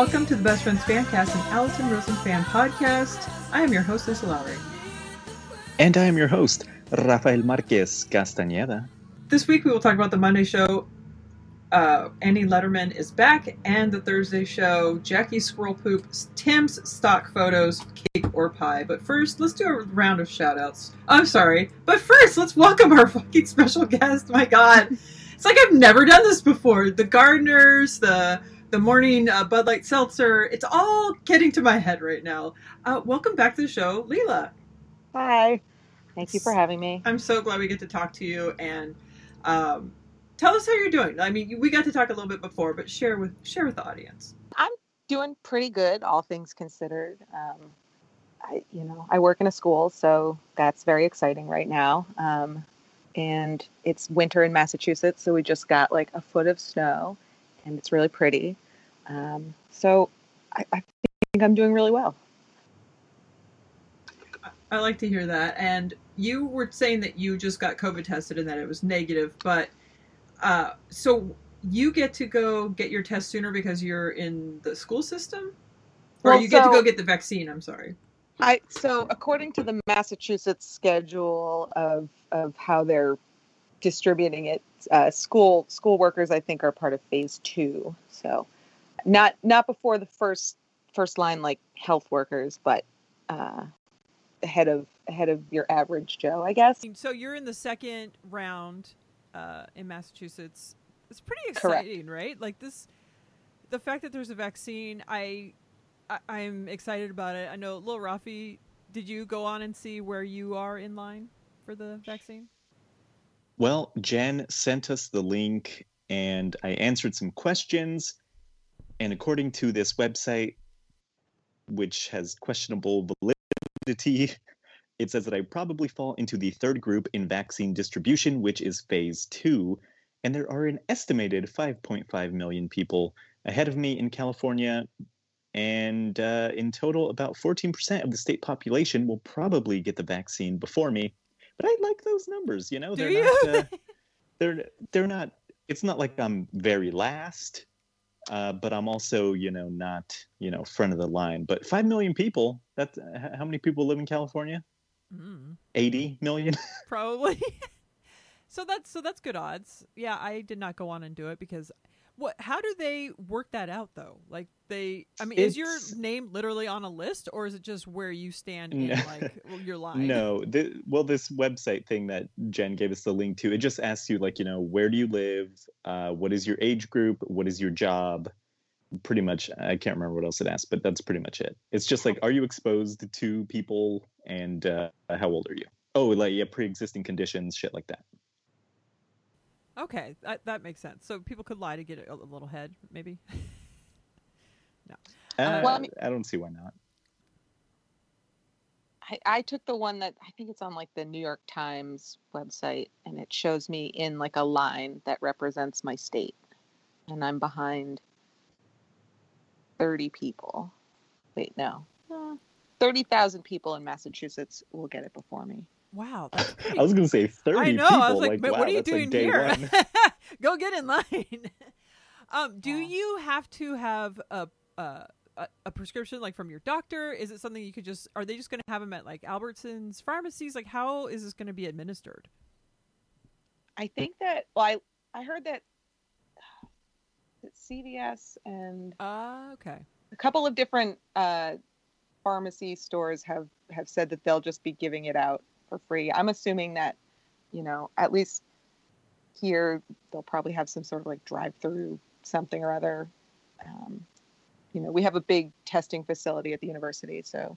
Welcome to the Best Friends Fancast and Allison Rosen Fan Podcast. I am your host, hostess, Lowry. And I am your host, Rafael Marquez Castañeda. This week we will talk about the Monday show. Uh, Annie Lederman is back, and the Thursday show, Jackie Squirrel Poop, Tim's stock photos, cake or pie. But first, let's do a round of shout outs. I'm sorry, but first, let's welcome our fucking special guest. My god. It's like I've never done this before. The Gardeners, the the morning uh, Bud Light Seltzer, it's all getting to my head right now. Uh, welcome back to the show, Leela. Hi. Thank you for having me. I'm so glad we get to talk to you and um, tell us how you're doing. I mean, we got to talk a little bit before, but share with share with the audience. I'm doing pretty good, all things considered. Um, I, you know, I work in a school, so that's very exciting right now. Um, and it's winter in Massachusetts, so we just got like a foot of snow, and it's really pretty. Um, so I, I think I'm doing really well. I like to hear that. And you were saying that you just got COVID tested and that it was negative, but uh, so you get to go get your test sooner because you're in the school system, or Well, you get to go get the vaccine. I'm sorry. I so according to the Massachusetts schedule of of how they're distributing it, uh, school school workers I think are part of phase two. So not not before the first first line like health workers, but uh, ahead of ahead of your average Joe, I guess. So you're in the second round uh, in Massachusetts. It's pretty Correct. exciting, right? Like this, the fact that there's a vaccine, I, I I'm excited about it. I know, Lil Rafi, did you go on and see where you are in line for the vaccine? Well, Jen sent us the link and I answered some questions. And according to this website, which has questionable validity, it says that I probably fall into the third group in vaccine distribution, which is phase two. And there are an estimated 5.5 million people ahead of me in California. And uh, in total, about 14% of the state population will probably get the vaccine before me. But I like those numbers, you know? They're not uh, they're they're not it's not like I'm very last. Uh, but I'm also, you know, not, you know, front of the line. But 5 million people, that's h- how many people live in California? Mm, 80 million? probably. so that's so that's good odds. Yeah, I did not go on and do it because what? How do they work that out though? Like they, I mean, is your name literally on a list, or is it just where you stand in No. like your line? No, th- well, this website thing that Jen gave us the link to, it just asks you, like, you know, where do you live? Uh, what is your age group? What is your job? Pretty much, I can't remember what else it asked, but that's pretty much it. It's just like, are you exposed to people and uh, how old are you? Oh, like, yeah, pre existing conditions, shit like that. Okay, that, that makes sense. So people could lie to get a, a little head, maybe. no. Uh, well, I mean- I don't see why not. I, I took the one that I think it's on like the New York Times website, and it shows me in like a line that represents my state, and I'm behind thirty people. Wait, no, Uh, thirty thousand people in Massachusetts will get it before me. Wow, that's pretty. I was gonna say thirty I know. people. I was like, "Man, wow, what are you that's like doing here? Go get in line. um, do Yeah. you have to have a, a a a prescription like from your doctor? Is it something you could just? Are they just going to have them at like Albertsons pharmacies? Like, how is this going to be administered? I think that well, I I heard that that CVS and Uh, okay. a couple of different uh, pharmacy stores have have said that they'll just be giving it out for free. I'm assuming that, you know, at least here they'll probably have some sort of like drive-through something or other. Um, you know, we have a big testing facility at the university, so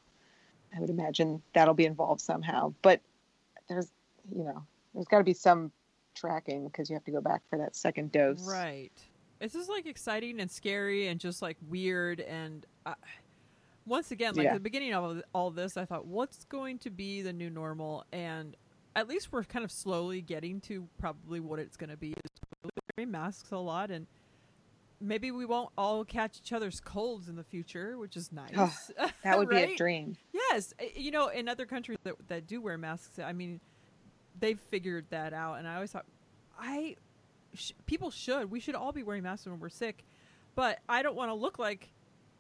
I would imagine that'll be involved somehow. But there's, you know, there's got to be some tracking because you have to go back for that second dose. Right. It's just like exciting and scary and just like weird and uh, once again, like Yeah. the beginning of all this, I thought, what's going to be the new normal? And at least we're kind of slowly getting to probably what it's going to be. Is wearing masks a lot and. Maybe we won't all catch each other's colds in the future, which is nice. That would be a dream. Yes, uh, you know, in other countries that that do wear masks, I mean, they've figured that out, and I always thought, I, sh- people should, we should all be wearing masks when we're sick, but I don't want to look like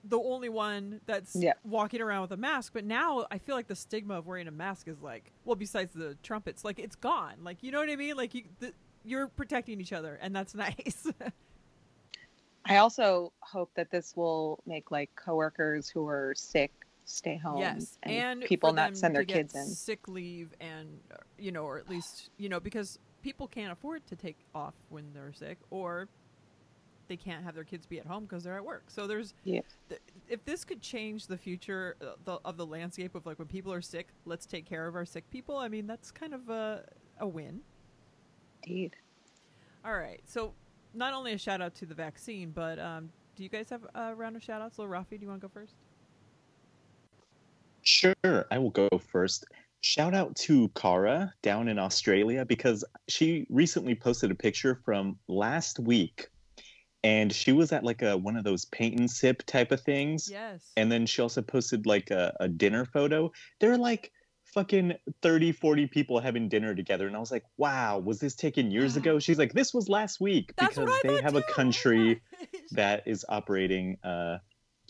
the only one that's Yeah. walking around with a mask. But now I feel like the stigma of wearing a mask is like, well, besides the trumpets, like it's gone. Like you know what I mean? Like you, the, you're protecting each other, and that's nice. I also hope that this will make like coworkers who are sick stay home. Yes, and, people not send their kids in. sick leave, and uh, you know, or at least you know, because people can't afford to take off when they're sick, or they can't have their kids be at home because they're at work. So there's, Yeah. th- if this could change the future uh, the, of the landscape of like when people are sick, let's take care of our sick people. I mean, that's kind of a a win. Indeed. All right, so not only a shout out to the vaccine, but um, do you guys have a round of shout outs? So Rafi, do you want to go first? Sure, I will go first. Shout out to Cara down in Australia because she recently posted a picture from last week and she was at like a one of those paint and sip type of things. Yes. And then she also posted like a, a dinner photo. There are like fucking 30, 40 people having dinner together. And I was like, wow, was this taken years ago? She's like, this was last week That's because they have a too. My country that is operating uh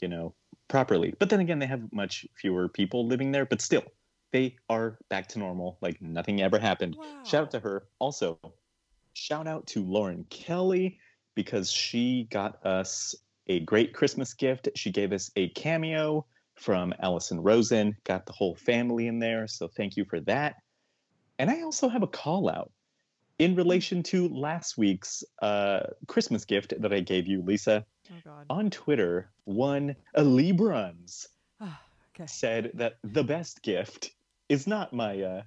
you know properly but then again they have much fewer people living there but still they are back to normal like nothing ever happened Wow. shout out to her also shout out to lauren kelly because she got us a great christmas gift she gave us a cameo from allison rosen got the whole family in there so thank you for that and i also have a call out in relation to last week's uh, Christmas gift that I gave you, Lisa, Oh God. on Twitter, one Lee Bruns Ah, okay. said that the best gift is not my uh,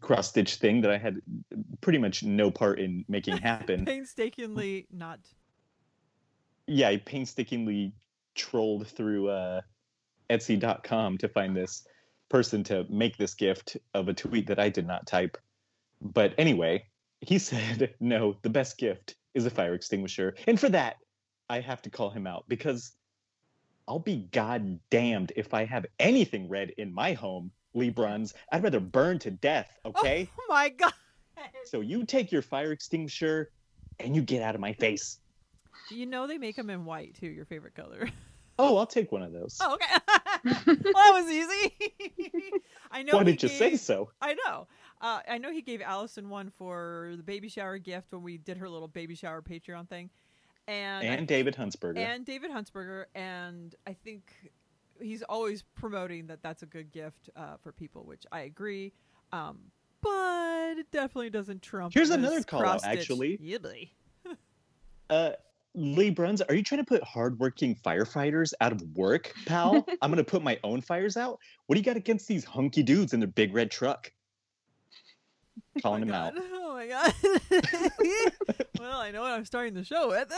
cross stitch thing that I had pretty much no part in making happen. Painstakingly not. yeah, I painstakingly trolled through uh, Etsy.com to find this person to make this gift of a tweet that I did not type. But anyway, he said, no, the best gift is a fire extinguisher. And for that, I have to call him out because I'll be god damned if I have anything red in my home, Lee Bruns. I'd rather burn to death, okay? Oh my God. So you take your fire extinguisher and you get out of my face. You know they make them in white too. Your favorite color. Oh, I'll take one of those. Oh, okay. well, that was easy. I know. Why did you gave, say so? I know. Uh, I know he gave Allison one for the baby shower gift when we did her little baby shower Patreon thing, and I And David Huntsberger. and David Huntsberger, and I think he's always promoting that that's a good gift uh, for people, which I agree. Um, but it definitely doesn't trump. Here's another call-out, cross-stitch. actually. Uh, Lee Bruns, are you trying to put hardworking firefighters out of work, pal? I'm gonna put my own fires out. What do you got against these hunky dudes in their big red truck? Calling oh him my out. Oh my god. well, I know what I'm starting the show with.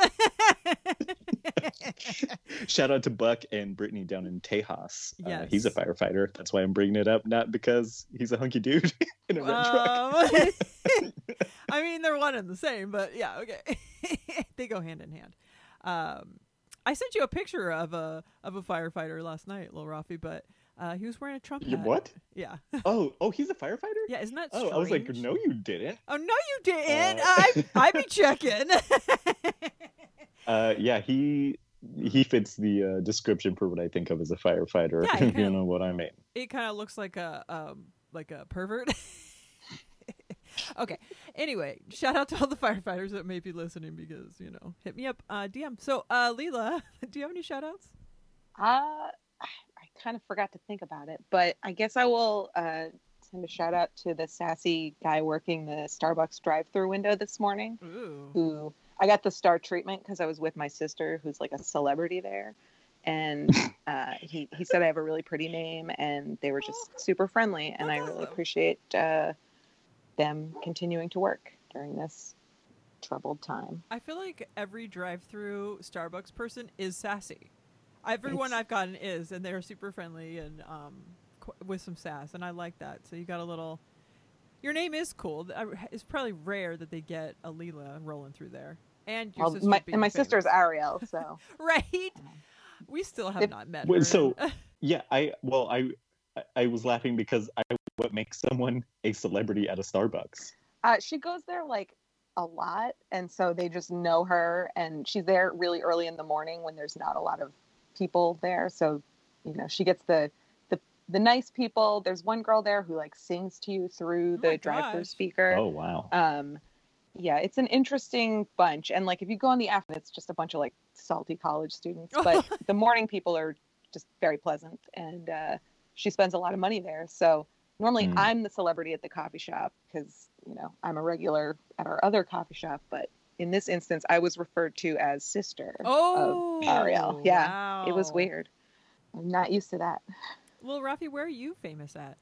Shout out to Buck and Brittany down in Tejas. Uh, he's a firefighter. That's why I'm bringing it up, not because he's a hunky dude in a red truck. Um, I mean, they're one and the same, but yeah, okay. they go hand in hand. Um, I sent you a picture of a of a firefighter last night, Lil Rafi, but uh, he was wearing a Trump hat. what? Yeah, Oh, oh, he's a firefighter. yeah. Isn't that? Oh, I was like, no, you didn't. Oh no, you didn't. Uh, I I be checking. Uh, yeah, he he fits the uh, description for what I think of as a firefighter. Yeah, he if you know what I mean. it kind of looks like a um like a pervert. okay. Anyway, shout out to all the firefighters that may be listening because you know hit me up uh, DM. So uh, Leela, do you have any shout outs? Uh, I kind of forgot to think about it, but I guess I will uh, send a shout out to the sassy guy working the Starbucks drive-through window this morning. Ooh. Who I got the star treatment because I was with my sister, who's like a celebrity there, and uh, he he said I have a really pretty name, and they were just super friendly, and I really appreciate uh, them continuing to work during this troubled time. I feel like every drive-through Starbucks person is sassy. Everyone It's- I've gotten is, and they're super friendly and um, qu- with some sass, and I like that. So you got a little. Your name is cool. It's probably rare that they get a Leela rolling through there, and your Well, sister my, and my sister's. Ariel, so right. We still have If- not met her. so- Yeah, I well, I I- I was laughing because I what makes someone a celebrity at a Starbucks. uh, she goes there like a lot, and so they just know her, and she's there really early in the morning when there's not a lot of people there. So, you know, she gets the the the nice people. There's one girl there who like sings to you through Oh the my drive-through speaker. Oh wow. Um, yeah, it's an interesting bunch, and like if you go on the afternoon, it's just a bunch of like salty college students. But the morning people are just very pleasant, and uh, she spends a lot of money there. So normally Mm. I'm the celebrity at the coffee shop because you know I'm a regular at our other coffee shop, but in this instance, I was referred to as sister. oh, Ariel. Yeah, it was weird. I'm not used to that. Well, Rafi, where are you famous at?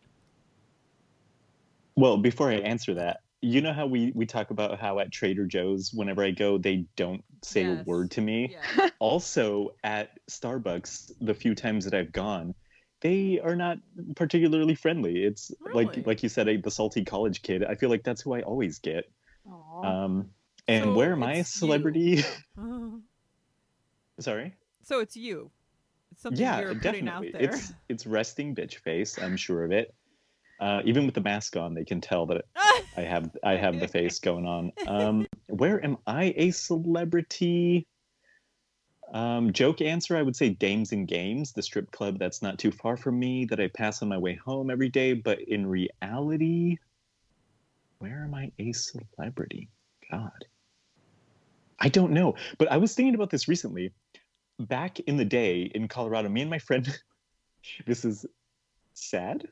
Well, before I answer that, you know how we we talk about how at Trader Joe's, whenever I go, they don't say Yes. a word to me. Yeah. Also, at Starbucks, the few times that I've gone, they are not particularly friendly. It's Really? like like you said, a, the salty college kid. I feel like that's who I always get. Aw. Um, and So where am I a celebrity? Sorry. so it's you. It's something yeah, you're putting definitely. out there. It's it's resting bitch face. I'm sure of it. Uh, even with the mask on, they can tell that I have I have the face going on. Um, where am I a celebrity? Um, joke answer: I would say Dames and Games, the strip club that's not too far from me that I pass on my way home every day. But in reality, where am I a celebrity? God, I don't know. But I was thinking about this recently. Back in the day in Colorado, me and my friend. this is sad,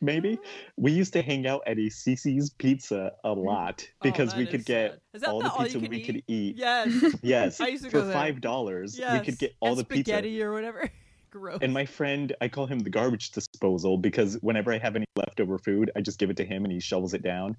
maybe mm-hmm. we used to hang out at a CiCi's Pizza a mm-hmm. lot Oh, because that we could get sad. Is that all the all pizza we eat? could eat. Yes. Yes, I used to for five dollars, yes. we could get all and the pizza. spaghetti or whatever. Gross. And my friend, I call him the garbage disposal because whenever I have any leftover food, I just give it to him and he shovels it down.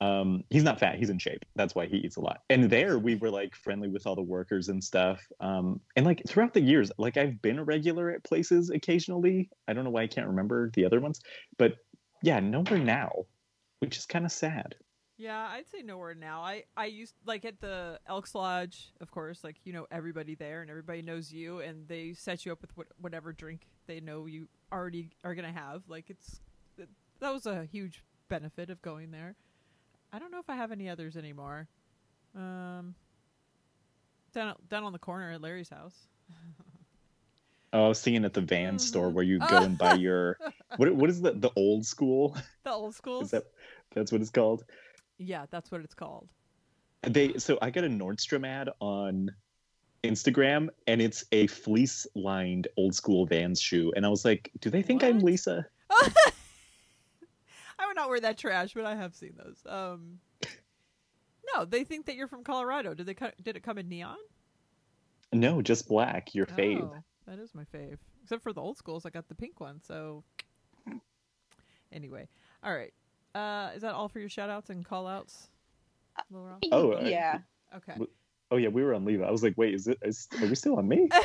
Um, he's not fat; he's in shape. That's why he eats a lot. And there, we were like friendly with all the workers and stuff. Um, and like throughout the years, like I've been a regular at places occasionally. I don't know why I can't remember the other ones, but yeah, nowhere now, which is kind of sad. Yeah, I'd say nowhere now. I I used like at the Elks Lodge, of course. Like you know everybody there, and everybody knows you, and they set you up with what, whatever drink they know you already are gonna have. Like it's that was a huge benefit of going there. I don't know if I have any others anymore. Um, down down on the corner at Larry's house. Oh, I was thinking at the van store Mhm. where you go and buy your what? What is the the old school? The old school. Is that that's what it's called? Yeah, that's what it's called. They so I got a Nordstrom ad on Instagram and it's a fleece lined old school Vans shoe and I was like, do they think I'm Lisa? I would not wear that trash, but I have seen those. Um, no, they think that you're from Colorado. Did they? co- Did it come in neon? No, just black. Your fave. Oh, that is my fave. Except for the old schools, I got the pink one. So, anyway, all right. Uh, is that all for your shout outs and call outs? Lil Oh, uh, yeah. Okay. Oh yeah, we were on leave. I was like, wait, is it? Is, are we still on me?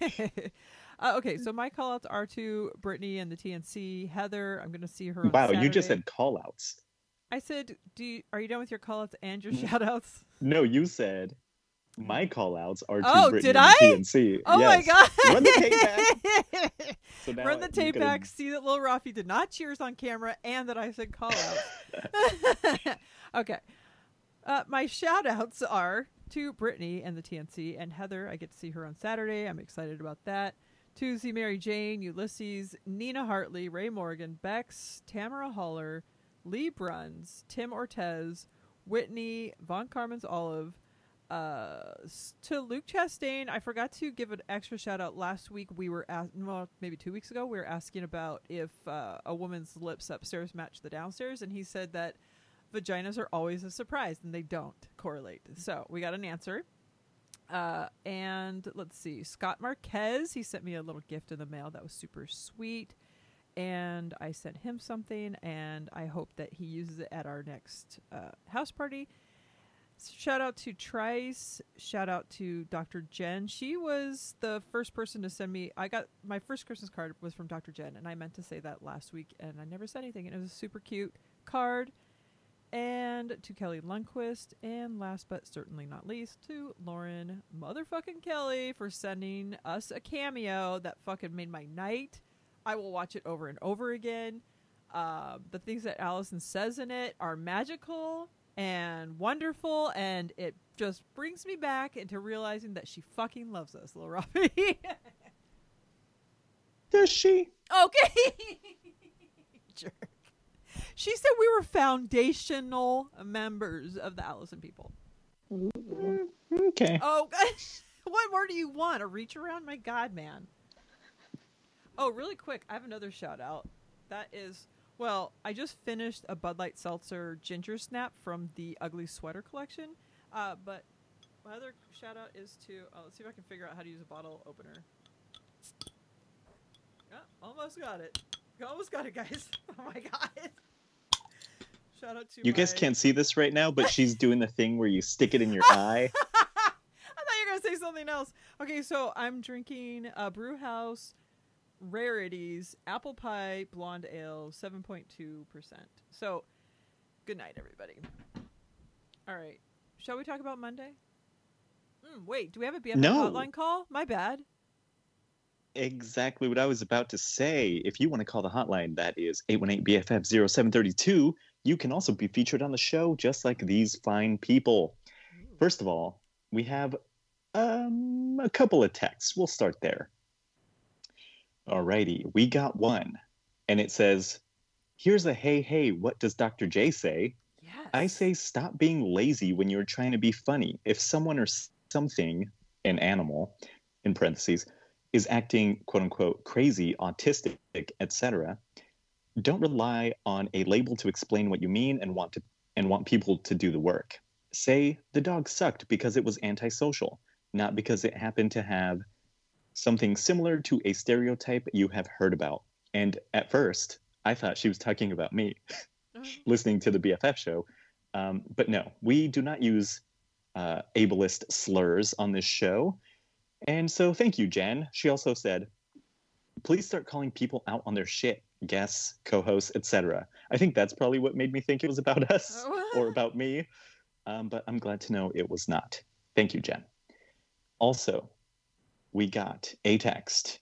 uh, okay, so my call outs are to Brittany and the TNC. Heather, I'm going to see her on Wow, you just said call outs. I said, do you, are you done with your call outs and your shout outs? No, you said my call outs are to Oh, Brittany did I? the TNC. Oh Yes. my god! Run the tape back. So Run the tape back, see that Lil Rafi did not cheers on camera and that I said call out. okay. Uh, my shout outs are to Brittany and the TNC and Heather. I get to see her on Saturday. I'm excited about that. See Mary Jane, Ulysses, Nina Hartley, Ray Morgan, Bex, Tamara Holler, Lee Bruns, Tim Ortez, Whitney, Von Carmen's Olive, Uh, to Luke Chastain, I forgot to give an extra shout out. Last week we were well, maybe two weeks ago, we were asking about if uh, a woman's lips upstairs match the downstairs, and he said that vaginas are always a surprise and they don't correlate. So we got an answer. Uh, and let's see, Scott Marquez, he sent me a little gift in the mail that was super sweet. And I sent him something, and I hope that he uses it at our next uh, house party. Shout out to Trice. Shout out to Dr. Jen. She was the first person to send me. I got my first Christmas card was from Dr. Jen, and I meant to say that last week, and I never said anything. And it was a super cute card. And to Kelly Lundquist, and last but certainly not least, to Lauren motherfucking Kelly for sending us a cameo that fucking made my night. I will watch it over and over again. Uh, the things that Allison says in it are magical and wonderful, and it just brings me back into realizing that she fucking loves us, Lil Robbie. Does she? okay. Jerk. She said we were foundational members of the Allison people. Okay. Oh, gosh. what more do you want? A reach around? My God, man. Oh, really quick, I have another shout out. That is, well, I just finished a Bud Light Seltzer Ginger Snap from the Ugly Sweater collection. Uh, but my other shout out is to, oh, let's see if I can figure out how to use a bottle opener. Yeah, almost got it. Almost got it, guys. Oh my God. Shout out to You guys can't see this right now, but she's doing the thing where you stick it in your eye. I thought you were gonna say something else. Okay, so I'm drinking a Brew House Rarities Apple Pie Blonde Ale, seven point two percent. So, good night, everybody. All right, shall we talk about Monday? Mm, wait, do we have a BFF No. hotline call? My bad. exactly what I was about to say. If you want to call the hotline, that is 818-BFF-0732. You can also be featured on the show just like these fine people. First of all, we have um, a couple of texts. We'll start there. Alrighty, we got one, and it says, "Here's a hey hey. What does Dr. J say? Yes. I say stop being lazy when you're trying to be funny. If someone or something, an animal, in parentheses, is acting quote unquote crazy, autistic, etc., don't rely on a label to explain what you mean and want to and want people to do the work. Say the dog sucked because it was antisocial, not because it happened to have something similar to a stereotype you have heard about. And at first, I thought she was talking about me listening to the BFF show. Um, but no, we do not use uh, ableist slurs on this show. And so thank you, Jen. She also said, please start calling people out on their shit, guests, co-hosts, etc. I think that's probably what made me think it was about us or about me. Um, but I'm glad to know it was not. Thank you, Jen. Also, we got a text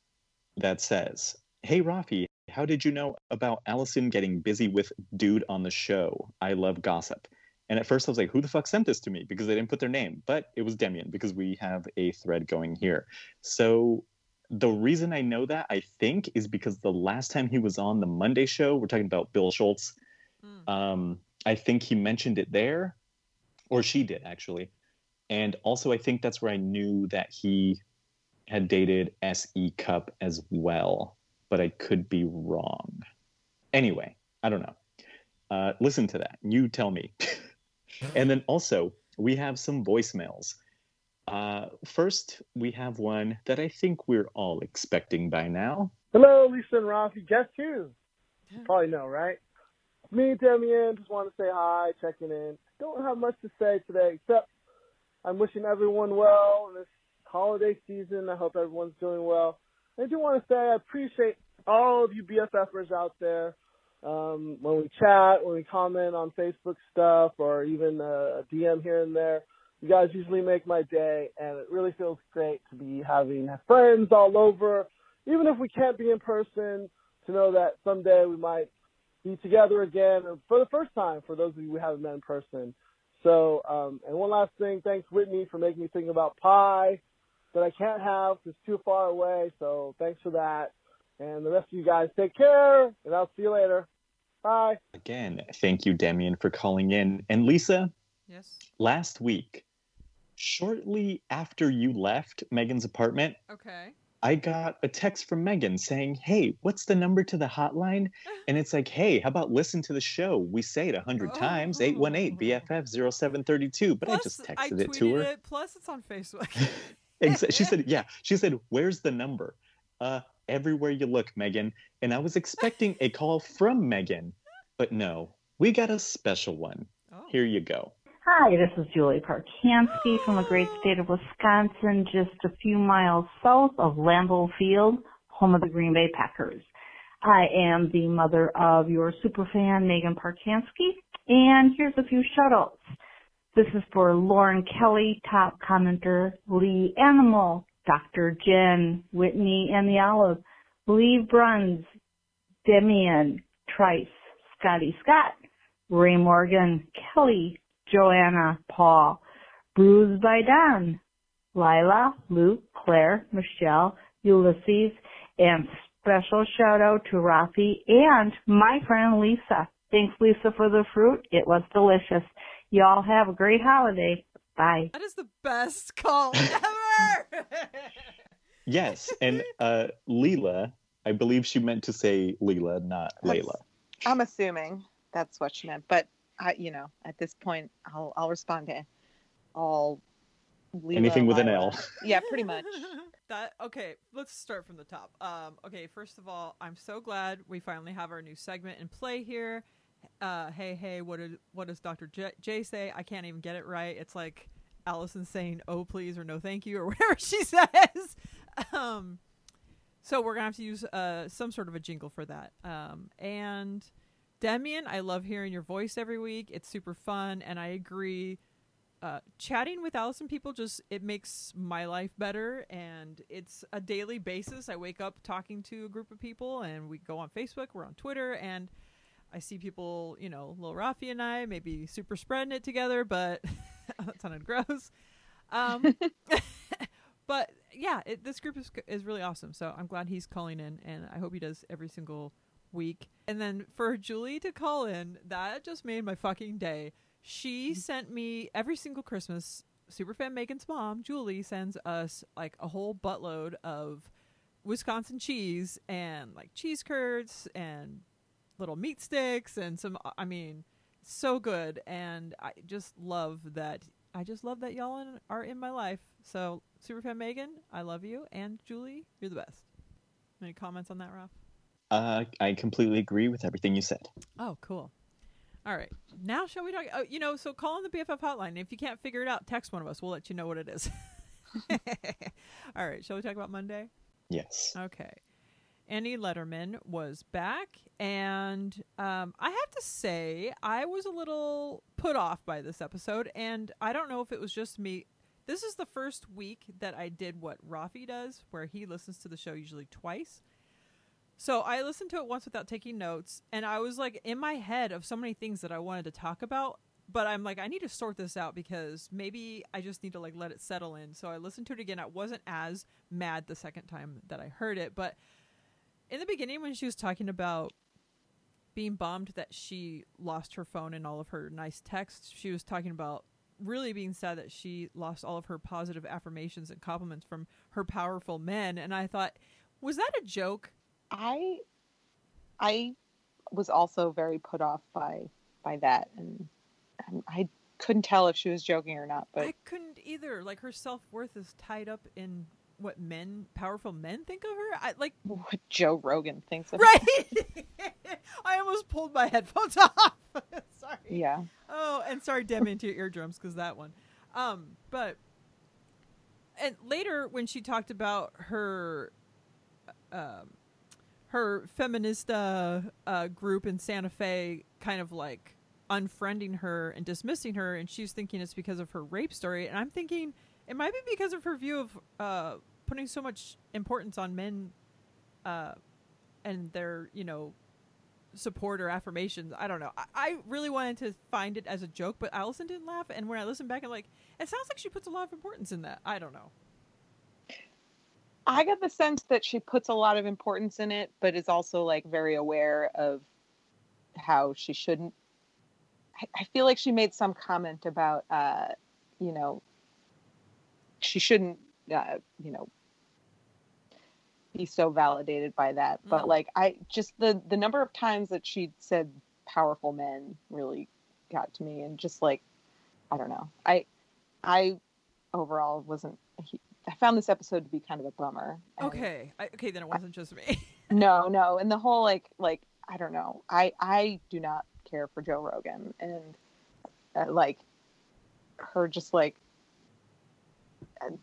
that says, Hey, Rafi, how did you know about Allison getting busy with dude on the show? I love gossip. And at first I was like, who the fuck sent this to me? Because they didn't put their name. But it was Demian because we have a thread going here. So the reason I know that, I think, is because the last time he was on the Monday show, we're talking about Bill Schulz. Mm. Um, I think he mentioned it there, or she did actually. And also, I think that's where I knew that he had dated S.E. Cupp as well, but I could be wrong. Anyway, I don't know. Uh, listen to that. You tell me. and then also, we have some voicemails. Uh, first, we have one that I think we're all expecting by now. Hello, Lisa and Rafi. Guess who? You probably know, right? Me, Demian, just want to say hi, checking in. Don't have much to say today, except I'm wishing everyone well in this holiday season. I hope everyone's doing well. I do want to say I appreciate all of you BFFers out there. Um, when we chat, when we comment on Facebook stuff, or even a DM here and there, you guys usually make my day, and it really feels great to be having friends all over even if we can't be in person, to know that someday we might be together again for the first time for those of you who haven't met in person. So, um, and one last thing, thanks Whitney for making me think about pie that I can't have because it's too far away. So thanks for that. And the rest of you guys take care and I'll see you later. Bye. Again, thank you, Demian, for calling in. And Lisa, Yes. last week, Shortly after you left Megan's apartment, Okay. I got a text from Megan saying, Hey, what's the number to the hotline? And it's like, Hey, how about listen to the show? We say it a hundred times, 818 BFF 0732. But I Plus, just I texted it to her. it, plus, it's on Facebook. She said, Yeah. She said, Where's the number? Uh, everywhere you look, Megan. And I was expecting a call from Megan, but no, we got a special one. oh. Here you go. Hi, this is Julie Parkansky from the great state of Wisconsin, just a few miles south of Lambeau Field, home of the Green Bay Packers. I am the mother of your superfan, Megan Parkansky, and here's a few shoutouts. This is for Lauren Kelly, top commenter, Lee Animal, Dr. Jen, Whitney and the Olive, Lee Bruns, Demian, Trice, Scotty Scott, Ray Morgan, Kelly, Joanna, Paul, Bruised by Don, Lila, Luke, Claire, Michelle, Ulysses, and special shout out to Rafi and my friend Lisa. Thanks Lisa for the fruit. It was delicious. Y'all have a great holiday. Bye. That is the best call ever. Yes. And uh, Leela, I believe she meant to say Leela, not Layla. I'm assuming that's what she meant, but I, you know, at this point, I'll I'll respond to all. Leela, Anything with an L. Yeah, pretty much. that okay. Let's start from the top. Um, okay, first of all, I'm so glad we finally have our new segment in play here. Uh, hey, hey, what did what does Dr. J, J say? I can't even get it right. It's like Allison saying "Oh please" or "No thank you" or whatever she says. Um, so we're gonna have to use uh some sort of a jingle for that. Um, and Demian, I love hearing your voice every week. It's super fun, and I agree. Uh, chatting with Allison people just it makes my life better and it's a daily basis. I wake up talking to a group of people and we go on facebook we're on twitter and i see people you know lil rafi and i maybe super spreading it together but that sounded gross. Um, but yeah it, this group is, is really awesome so i'm glad he's calling in and i hope he does every single week and then for julie to call in that just made my fucking day she mm-hmm. sent me every single Christmas. Superfan Megan's mom, Julie, sends us like a whole buttload of Wisconsin cheese and like cheese curds and little meat sticks and some. Uh, I mean, so good. And I just love that. I just love that y'all in, are in my life. So, Superfan Megan, I love you, and Julie, you're the best. Any comments on that, Ralph? Uh, I completely agree with everything you said. Oh, cool. All right. Now, shall we talk? Oh, you know, so call on the BFF hotline. If you can't figure it out, text one of us. We'll let you know what it is. All right. Shall we talk about Monday? Yes. Okay. Annie Lederman was back, and um, I have to say, I was a little put off by this episode, and I don't know if it was just me. This is the first week that I did what Rafi does, where he listens to the show usually twice. So I listened to it once without taking notes, and I was like in my head of so many things that I wanted to talk about, but I'm like, I need to sort this out because maybe I just need to like let it settle in. So I listened to it again. I wasn't as mad the second time that I heard it, but in the beginning when she was talking about being bummed that she lost her phone and all of her nice texts, she was talking about really being sad that she lost all of her positive affirmations and compliments from her powerful men. And I thought, was that a joke? I I was also very put off by by that, and I couldn't tell if she was joking or not. But I couldn't either. Like her self worth is tied up in what men, powerful men, think of her. I like what Joe Rogan thinks of her. right. I almost pulled my headphones off. sorry. Yeah. Oh, and sorry, Demi, into your eardrums because that one. Um, but and later when she talked about her, um, her feminista uh, group in Santa Fe, kind of like unfriending her and dismissing her, and she's thinking it's because of her rape story, and I'm thinking it might be because of her view of uh, putting so much importance on men, uh, and their you know support or affirmations. I don't know. I, I really wanted to find it as a joke, but Allison didn't laugh. And when I listened back, I'm like, it sounds like she puts a lot of importance in that. I don't know. I got the sense that she puts a lot of importance in it, but is also like very aware of how she shouldn't. I, I feel like she made some comment about, uh, you know, she shouldn't uh, you know be so validated by that but No. like i just the the number of times that she said powerful men really got to me and just like i don't know i i overall wasn't i found this episode to be kind of a bummer Okay. I, okay, then it wasn't just me. no no and the whole like like i don't know i i do not care for joe rogan and uh, like her just like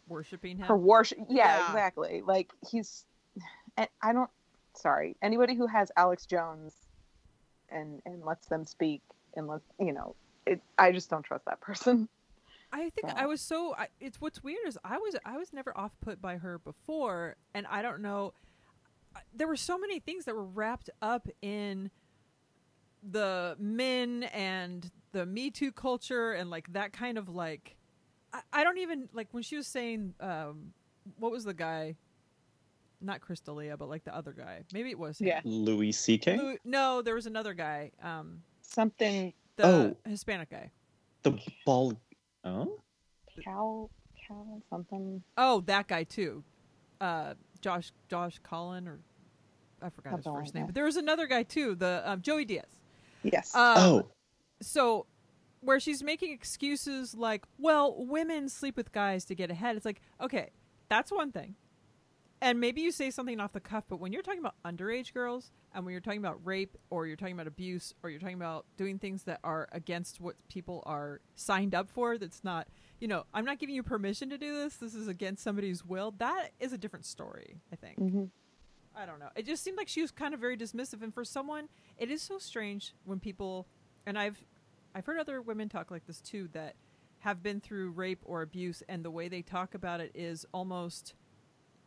Worshipping him. her worship yeah, Yeah. exactly like he's and i don't sorry anybody who has alex jones and and lets them speak and let you know it i just don't trust that person I think So- I was so. I, it's what's weird is I was I was never off put by her before, and I don't know. There were so many things that were wrapped up in the men and the Me Too culture and like that kind of like. I, I don't even like when she was saying, um, what was the guy? Not Chris D'Elia, but like the other guy. Maybe it was him. Yeah. Louis C.K. Lou- no, there was another guy. Um, something the Oh. Hispanic guy. The ball. Oh, cow cow something Oh, that guy too. Uh, Josh Josh Collin or I forgot his first like name. that. But there was another guy too, the um, Joey Diaz. yes Um, oh, so where she's making excuses like, well, women sleep with guys to get ahead. It's like, okay, that's one thing. And maybe you say something off the cuff, but when you're talking about underage girls and when you're talking about rape or you're talking about abuse or you're talking about doing things that are against what people are signed up for, that's not, you know, I'm not giving you permission to do this. This is against somebody's will. That is a different story, I think. hmm I don't know. It just seemed like she was kind of very dismissive, and for someone, it is so strange when people, and I've, I've heard other women talk like this too that have been through rape or abuse, and the way they talk about it is almost,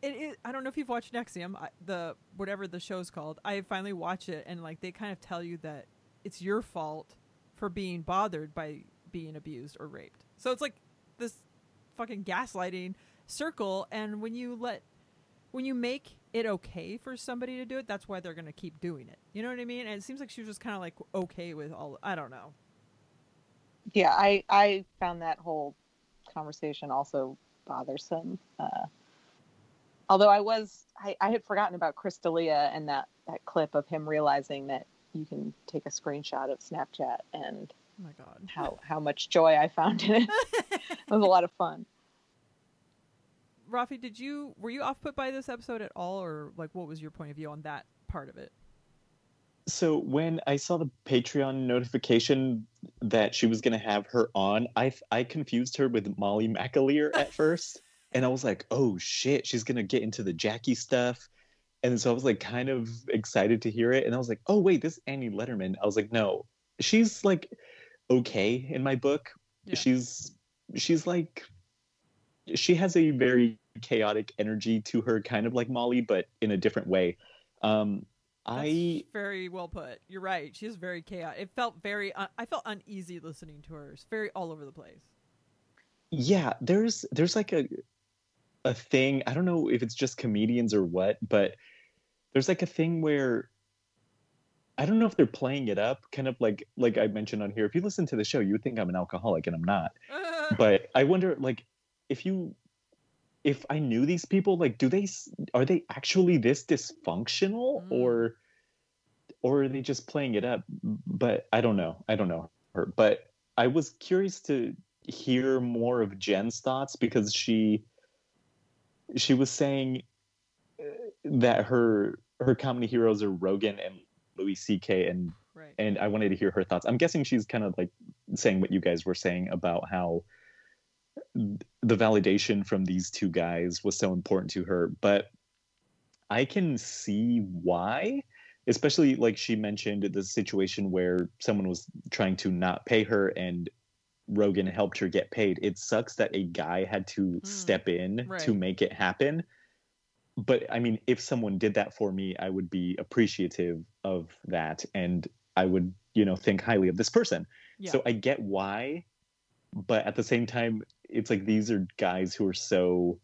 it is. I don't know if you've watched NXIVM, I, the whatever the show's called. I finally watch it, and like they kind of tell you that it's your fault for being bothered by being abused or raped. So it's like this fucking gaslighting circle, and when you let when you make it okay for somebody to do it, that's why they're to keep doing it. You know what I mean? And it seems like she was just kind of like okay with all. I don't know. yeah i i found that whole conversation also bothersome uh although i was i, I had forgotten about Chris D'Elia and that that clip of him realizing that you can take a screenshot of snapchat and Oh my god. how how much joy i found in it it was a lot of fun Rafi, did you were you off put by this episode at all, or like what was your point of view on that part of it? So when I saw the Patreon notification that she was going to have her on, I I confused her with Molly McAleer at first, and I was like, "Oh shit, she's going to get into the Jackie stuff." And so I was like kind of excited to hear it, and I was like, "Oh wait, this is Annie Lederman." I was like, "No, she's like okay in my book. Yeah. She's she's like she has a very chaotic energy to her, kind of like Molly, but in a different way." Um, That's I very well put. You're right. She is very chaotic. It felt very. Un- I felt uneasy listening to her. It's very all over the place. yeah there's there's like a a thing i don't know if it's just comedians or what but there's like a thing where i don't know if they're playing it up kind of like like i mentioned on here. If you listen to the show you would think i'm an alcoholic and i'm not. But i wonder like if you if i knew these people like do they are they actually this dysfunctional Mm. or or are they just playing it up? But i don't know. I don't know her. But i was curious to hear more of jen's thoughts because she she was saying uh, that her her comedy heroes are rogan and louis ck and right. and I wanted to hear her thoughts. I'm guessing she's kind of like saying what you guys were saying about how the validation from these two guys was so important to her, but I can see why, especially like she mentioned the situation where someone was trying to not pay her and Rogan helped her get paid. It sucks that a guy had to Mm, step in to make it happen. But I mean, if someone did that for me, I would be appreciative of that and I would, you know, think highly of this person. Yeah. So I get why, but at the same time, it's like these are guys who are so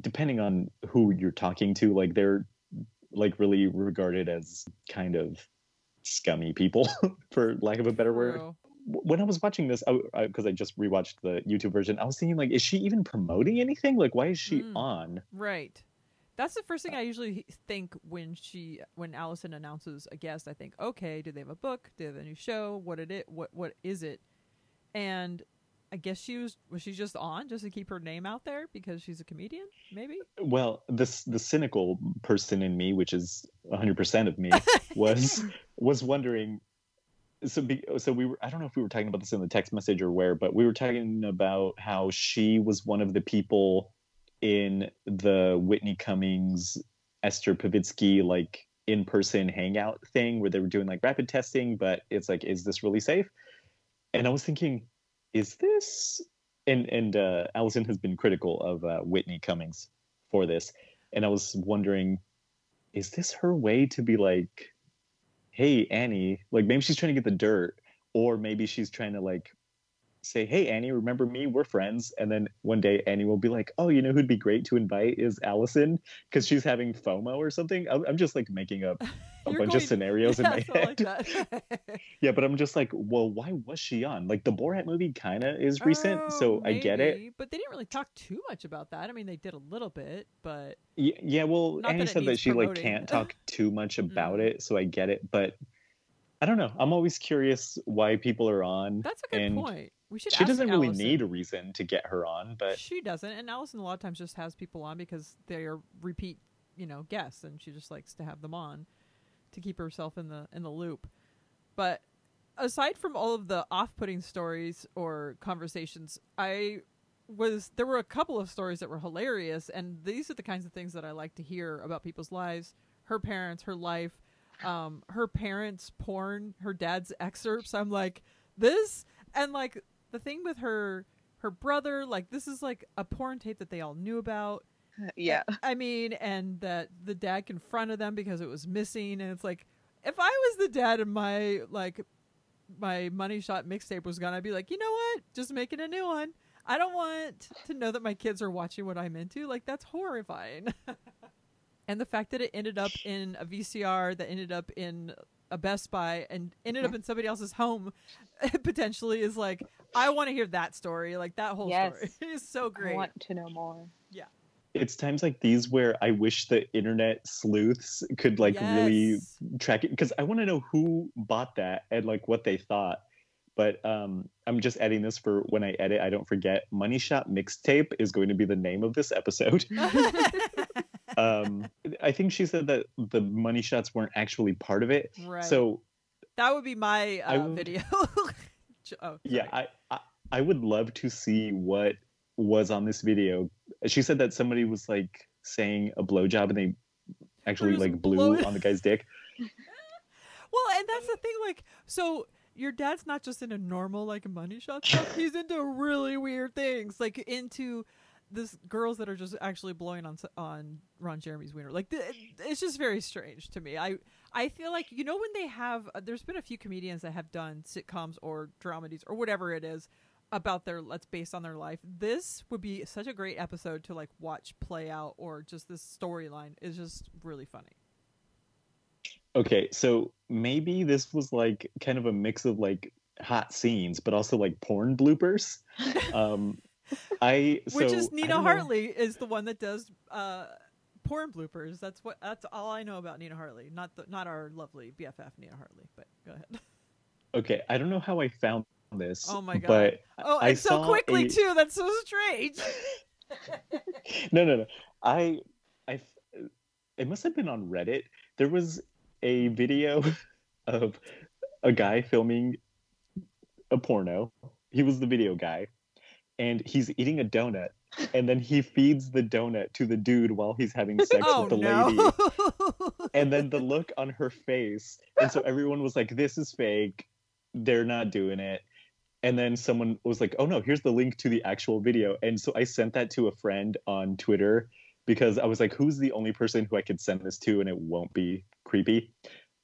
depending on who you're talking to, like they're like really regarded as kind of scummy people, for lack of a better word. When I was watching this, because I, I, just rewatched the YouTube version, I was thinking like, is she even promoting anything? Like, why is she Mm. on? Right. That's the first thing I usually think when she when Allison announces a guest. I think, okay, do they have a book? Do they have a new show? What it what what is it? And I guess she was was she just on just to keep her name out there because she's a comedian, maybe? Well, this the cynical person in me, which is 100% of me, was was wondering. So, be, so we were. I don't know if we were talking about this in the text message or where, but we were talking about how she was one of the people in the Whitney Cummings, Esther Povitsky like in person hangout thing where they were doing like rapid testing, but it's like, is this really safe? And I was thinking, is this? And and uh, Allison has been critical of uh, Whitney Cummings for this, and I was wondering, is this her way to be like, hey Annie, like maybe she's trying to get the dirt, or maybe she's trying to like say, hey Annie, remember me? We're friends. And then one day Annie will be like, oh, you know who'd be great to invite is Allison because she's having FOMO or something. I'm, I'm just like making up a bunch of scenarios yeah, in my head. like yeah, but I'm just like, well, why was she on? Like the Borat movie kind of is recent, so Oh, I get it. But they didn't really talk too much about that. I mean, they did a little bit, but Y- Yeah, well, that Annie it said that she like can't talk too much about Mm. it, so I get it. But I don't know. I'm always curious why people are on. that's a good and point. We should. She doesn't really Allison. need a reason to get her on, but she doesn't, and Allison a lot of times just has people on because they are repeat, you know, guests, and she just likes to have them on to keep herself in the in the loop. But aside from all of the off-putting stories or conversations, I was there were a couple of stories that were hilarious, and these are the kinds of things that I like to hear about people's lives, her parents, her life, um, her parents' porn, her dad's excerpts. I'm like this, and like the thing with her her brother, like this is like a porn tape that they all knew about. Uh, yeah. I mean, and that the dad confronted them because it was missing, and it's like, if I was the dad and my like my money shot mixtape was gone, I'd be like, you know what, just making a new one. I don't want to know that my kids are watching what I'm into. Like that's horrifying. and the fact that it ended up in a VCR, that ended up in a Best Buy, and ended up in somebody else's home, potentially is like, I want to hear that story. Like that whole Yes. story is so great. I want to know more. Yeah. It's times like these where I wish the internet sleuths could like really track it because I want to know who bought that and like what they thought. But um, I'm just adding this for when I edit, I don't forget. Money Shot Mixtape is going to be the name of this episode. um, I think she said that the money shots weren't actually part of it. right. So That would be my uh, video. Oh, yeah. I, I I would love to see what was on this video. She said that somebody was like saying a blowjob and they actually like blew blowing- on the guy's dick. Well, and that's the thing. Like, so your dad's not just into normal like money shot stuff. He's into really weird things, like into this girls that are just actually blowing on on Ron Jeremy's wiener. Like, th- it's just very strange to me. I I feel like you know when they have. Uh, there's been a few comedians that have done sitcoms or dramedies or whatever it is about their let's based on their life. This would be such a great episode to like watch play out, or just this storyline is just really funny. Okay, so maybe this was like kind of a mix of like hot scenes, but also like porn bloopers. Um, I Which is Nina don't know. Hartley is the one that does uh, porn bloopers. That's what. That's all I know about Nina Hartley. Not the not our lovely BFF Nina Hartley. But go ahead. Okay, I don't know how I found this. Oh my God. But Oh, I and so quickly a- too. That's so strange. no, no, no. I, I, it must have been on Reddit. There was a video of a guy filming a porno. He was the video guy, and he's eating a donut, and then he feeds the donut to the dude while he's having sex oh with the no. lady. And then the look on her face, and so everyone was like, "This is fake. They're not doing it." And then someone was like, "Oh no, here's the link to the actual video." And so I sent that to a friend on Twitter because I was like, "Who's the only person who I could send this to and it won't be creepy?"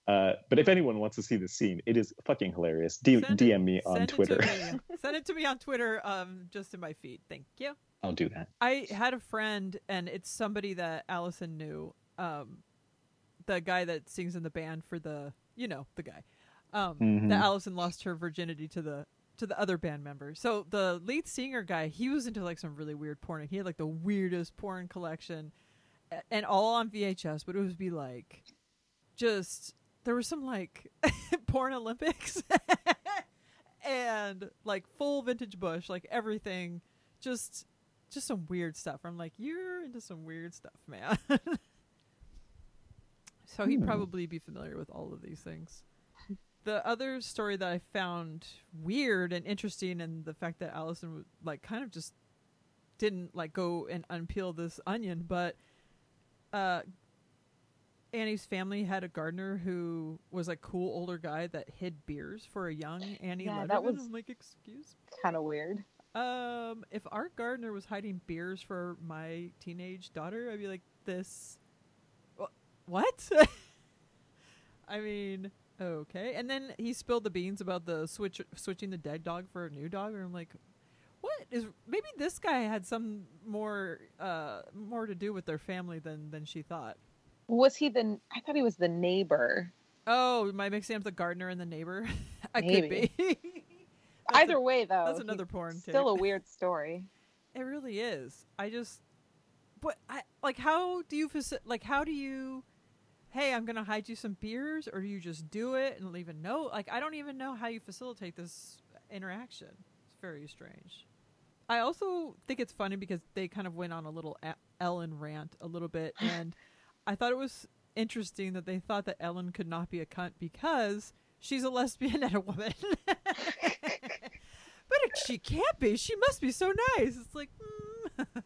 Uh, but if anyone wants to see the scene, it is fucking hilarious. D- Send it- DM me on Send Twitter. It me. Send it to me on Twitter. Um, just in my feed. Thank you. I'll do that. I had a friend, and it's somebody that Allison knew. Um, the guy that sings in the band for the, you know, the guy. Um, Mhm. that Allison lost her virginity to the to the other band member. So the lead singer guy, he was into like some really weird porn. He had like the weirdest porn collection, and all on VHS. But it would be like, just there was some like porn Olympics, and like full vintage Bush, like everything, just just some weird stuff. I'm like, you're into some weird stuff, man. so he'd Hmm. probably be familiar with all of these things. The other story that I found weird and interesting, and the fact that Allison like kind of just didn't like go and unpeel this onion, but uh, Annie's family had a gardener who was a cool older guy that hid beers for a young Annie Yeah, that was- I'm like, excuse Kind of weird. um, if our gardener was hiding beers for my teenage daughter, I'd be like, "This, what?" I mean, okay. And then he spilled the beans about the switch switching the dead dog for a new dog, and I'm like, "What is?" Maybe this guy had some more uh more to do with their family than than she thought. Was he the? I thought he was the neighbor. Oh, am I mixing up the gardener and the neighbor? I could be. Either a- way, though, that's another porn Still tape. a weird story. It really is. I just, but I like. How do you faci- like? How do you? Hey, I'm gonna hide you some beers, or do you just do it and leave a note? Like, I don't even know how you facilitate this interaction. It's very strange. I also think it's funny because they kind of went on a little A- Ellen rant a little bit, and I thought it was interesting that they thought that Ellen could not be a cunt because she's a lesbian and a woman. but if she can't be. She must be so nice. It's like, mm.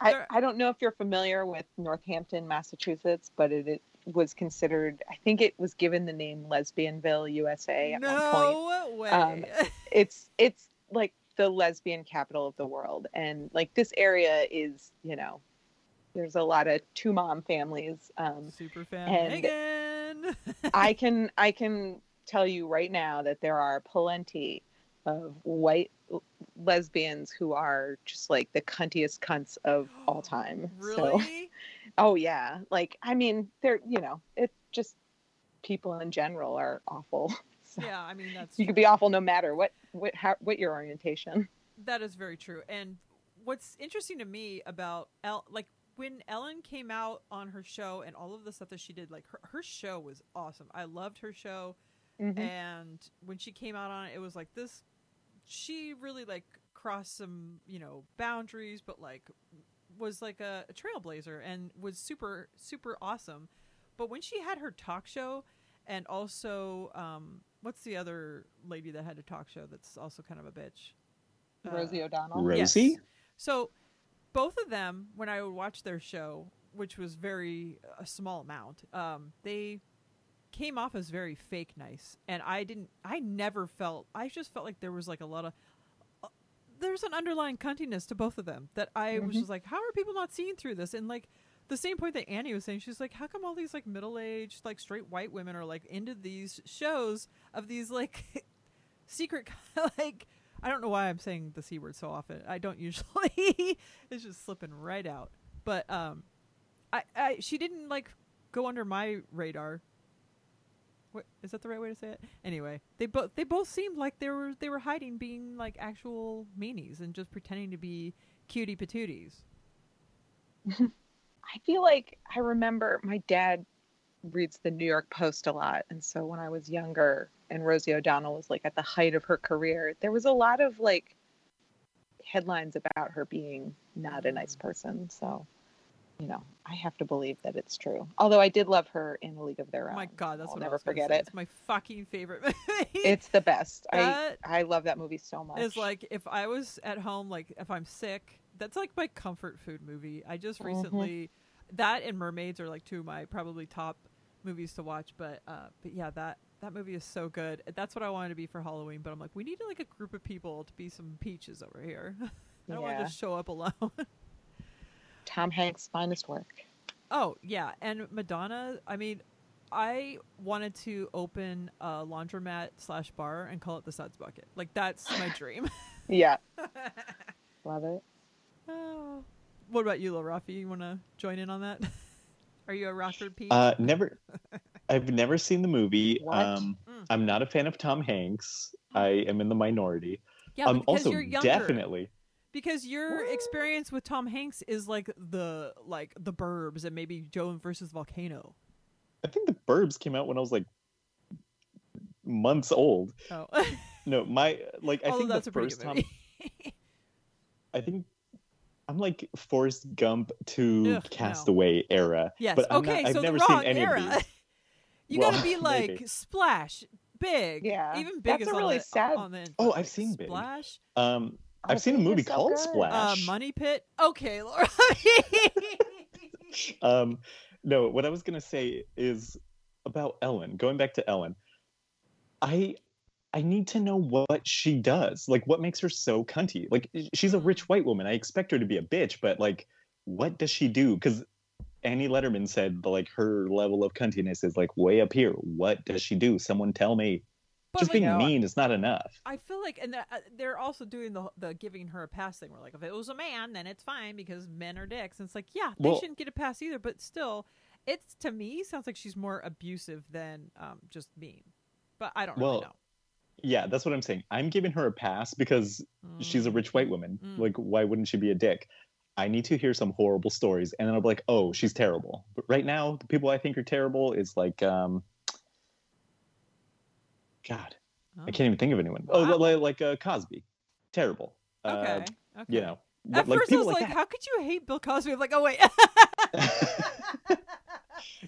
I, I don't know if you're familiar with Northampton, Massachusetts, but it, it was considered. I think it was given the name Lesbianville, USA, at one point. no way. Um, It's it's like the lesbian capital of the world, and like this area is, you know, there's a lot of two mom families. Um, Super fan and- Megan. I can I can tell you right now that there are plenty of white lesbians who are just like the cuntiest cunts of all time. So, really? oh yeah, like I mean, they're you know, it just people in general are awful. So yeah, I mean that's you could be awful no matter what what how, what your orientation. that is very true. And what's interesting to me about El, like when Ellen came out on her show and all of the stuff that she did, like her, her show was awesome. I loved her show. Mhm. and when she came out on it it was like this she really like crossed some you know boundaries but like was like a, a trailblazer and was super super awesome but when she had her talk show and also um what's the other lady that had a talk show that's also kind of a bitch Uh, Rosie O'Donnell. Ro- yes. Rosie? so both of them when i would watch their show which was very a small amount um they came off as very fake nice and i didn't i never felt i just felt like there was like a lot of uh, there's an underlying cuntiness to both of them that i was Mhm. just like how are people not seeing through this and like the same point that annie was saying she's like how come all these like middle-aged like straight white women are like into these shows of these like secret like i don't know why i'm saying the c word so often i don't usually it's just slipping right out but um i i she didn't like go under my radar what is that the right way to say it? Anyway, they both they both seemed like they were they were hiding being like actual meanies and just pretending to be cutie patooties. I feel like I remember my dad reads the New York Post a lot. And so when I was younger and Rosie O'Donnell was like at the height of her career, there was a lot of like headlines about her being not a nice person. So, you know, I have to believe that it's true. Although I did love her in A League of Their Oh Own. my god, that's I'll what I never forget it. It's my fucking favorite movie. It's the best. I That I love that movie so much. It's like if I was at home, like if I'm sick, that's like my comfort food movie. I just Mhm. recently that and Mermaids are like two of my probably top movies to watch. But uh, but yeah, that that movie is so good. That's what I wanted to be for Halloween. But I'm like, we need like a group of people to be some peaches over here. I don't want to just show up alone. Tom Hanks' finest work. Oh yeah, and Madonna. I mean, I wanted to open a laundromat slash bar and call it the Suds Bucket. Like that's my dream. Yeah. love it. oh. What about you, Lil Rafi? You want to join in on that? Are you a Rockford Peach? Uh, never. I've never seen the movie. What? Um, Mm. I'm not a fan of Tom Hanks. I am in the minority. Yeah, um, because also, you're younger. definitely. Because your experience with Tom Hanks is like the like the Burbs and maybe Joe versus Volcano. I think the Burbs came out when I was like months old. Oh, No, my like I although think that's the a pretty first Tom. I think I'm like Forrest Gump to Ugh, no. Castaway era. yes. but I'm okay, not, I've so never the wrong seen any era. of these. you Well, gotta be like maybe. splash, big. Yeah, even big that's is a really the, sad- On the Oh, like, I've seen Big. Splash. Um, Oh, I've seen a movie so called good. Uh, Splash. Money Pit. Okay, Laura. um, no, what I was gonna say is about Ellen. Going back to Ellen, I I need to know what she does. Like, what makes her so cunty? Like, she's a rich white woman. I expect her to be a bitch, but like, what does she do? Because Annie Lederman said like her level of cuntiness is like way up here. What does she do? Someone tell me. But, Just like, being no, mean is not enough. I feel like, and uh, they're also doing the the giving her a pass thing. Where like, if it was a man, then it's fine because men are dicks. And it's like, yeah, they Well- shouldn't get a pass either. But still, it's to me sounds like she's more abusive than um, just mean. But I don't really Well, know. Yeah, that's what I'm saying. I'm giving her a pass because she's a rich white woman. Mm. Like, why wouldn't she be a dick? I need to hear some horrible stories, and then I'll be like, "Oh, she's terrible." But right now, the people I think are terrible is like, um, God, Oh. I can't even think of anyone. Oh, like, like uh, Cosby, terrible. Okay. Uh, okay. you know, At like first, I was like, like, how could you hate Bill Cosby? I'm like, oh wait.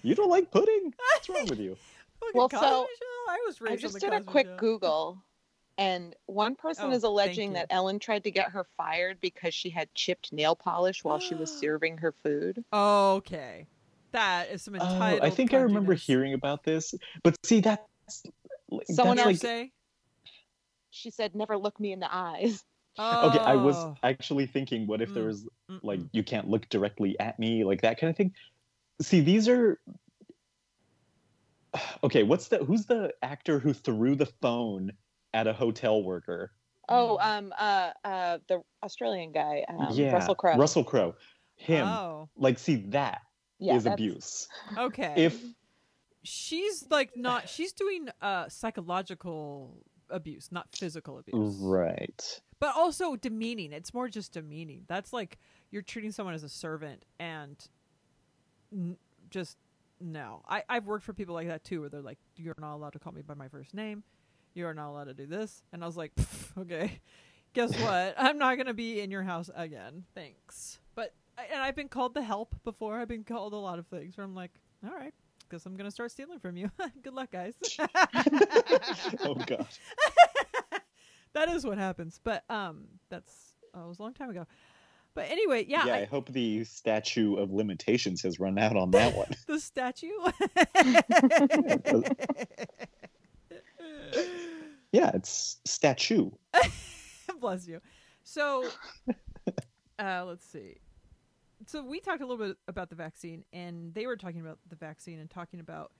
you don't like pudding? What's wrong with you? Fucking Well, Cosby so, Show? I was raised I on just the did a quick Show. Google, and one person Oh, is alleging that Ellen tried to get her fired because she had chipped nail polish while she was serving her food. Okay, that is some Oh, entitled. I think I remember hearing about this, but see that's Someone that's else like, say. She said, "Never look me in the eyes." Okay, I was Oh. actually thinking, what if there Mm. was like Mm-mm. you can't look directly at me, like that kind of thing. See, these are okay. What's the who's the actor who threw the phone at a hotel worker? Oh, um, uh, uh, the Australian guy, um, yeah, Russell Crowe. Russell Crowe. Him. Oh, Like, see, that is yeah, that's- abuse. okay. If she's like not, she's doing uh psychological abuse, not physical abuse. right, But also demeaning. It's more just demeaning. That's like you're treating someone as a servant and n- just no. I I've worked for people like that too, where they're like, "You're not allowed to call me by my first name. You are not allowed to do this." And I was like, "Okay, guess what? I'm not gonna be in your house again. Thanks." But and I've been called the help before. I've been called a lot of things where I'm like, "All right." Guess I'm gonna start stealing from you. Good luck, guys. oh god, that is what happens. But um, that's oh, it was a long time ago. But anyway, yeah, yeah. I- I hope the statue of limitations has run out on that one. the statue. Yeah, it's statue. Bless you. So, uh, let's see. So we talked a little bit about the vaccine, and they were talking about the vaccine and talking about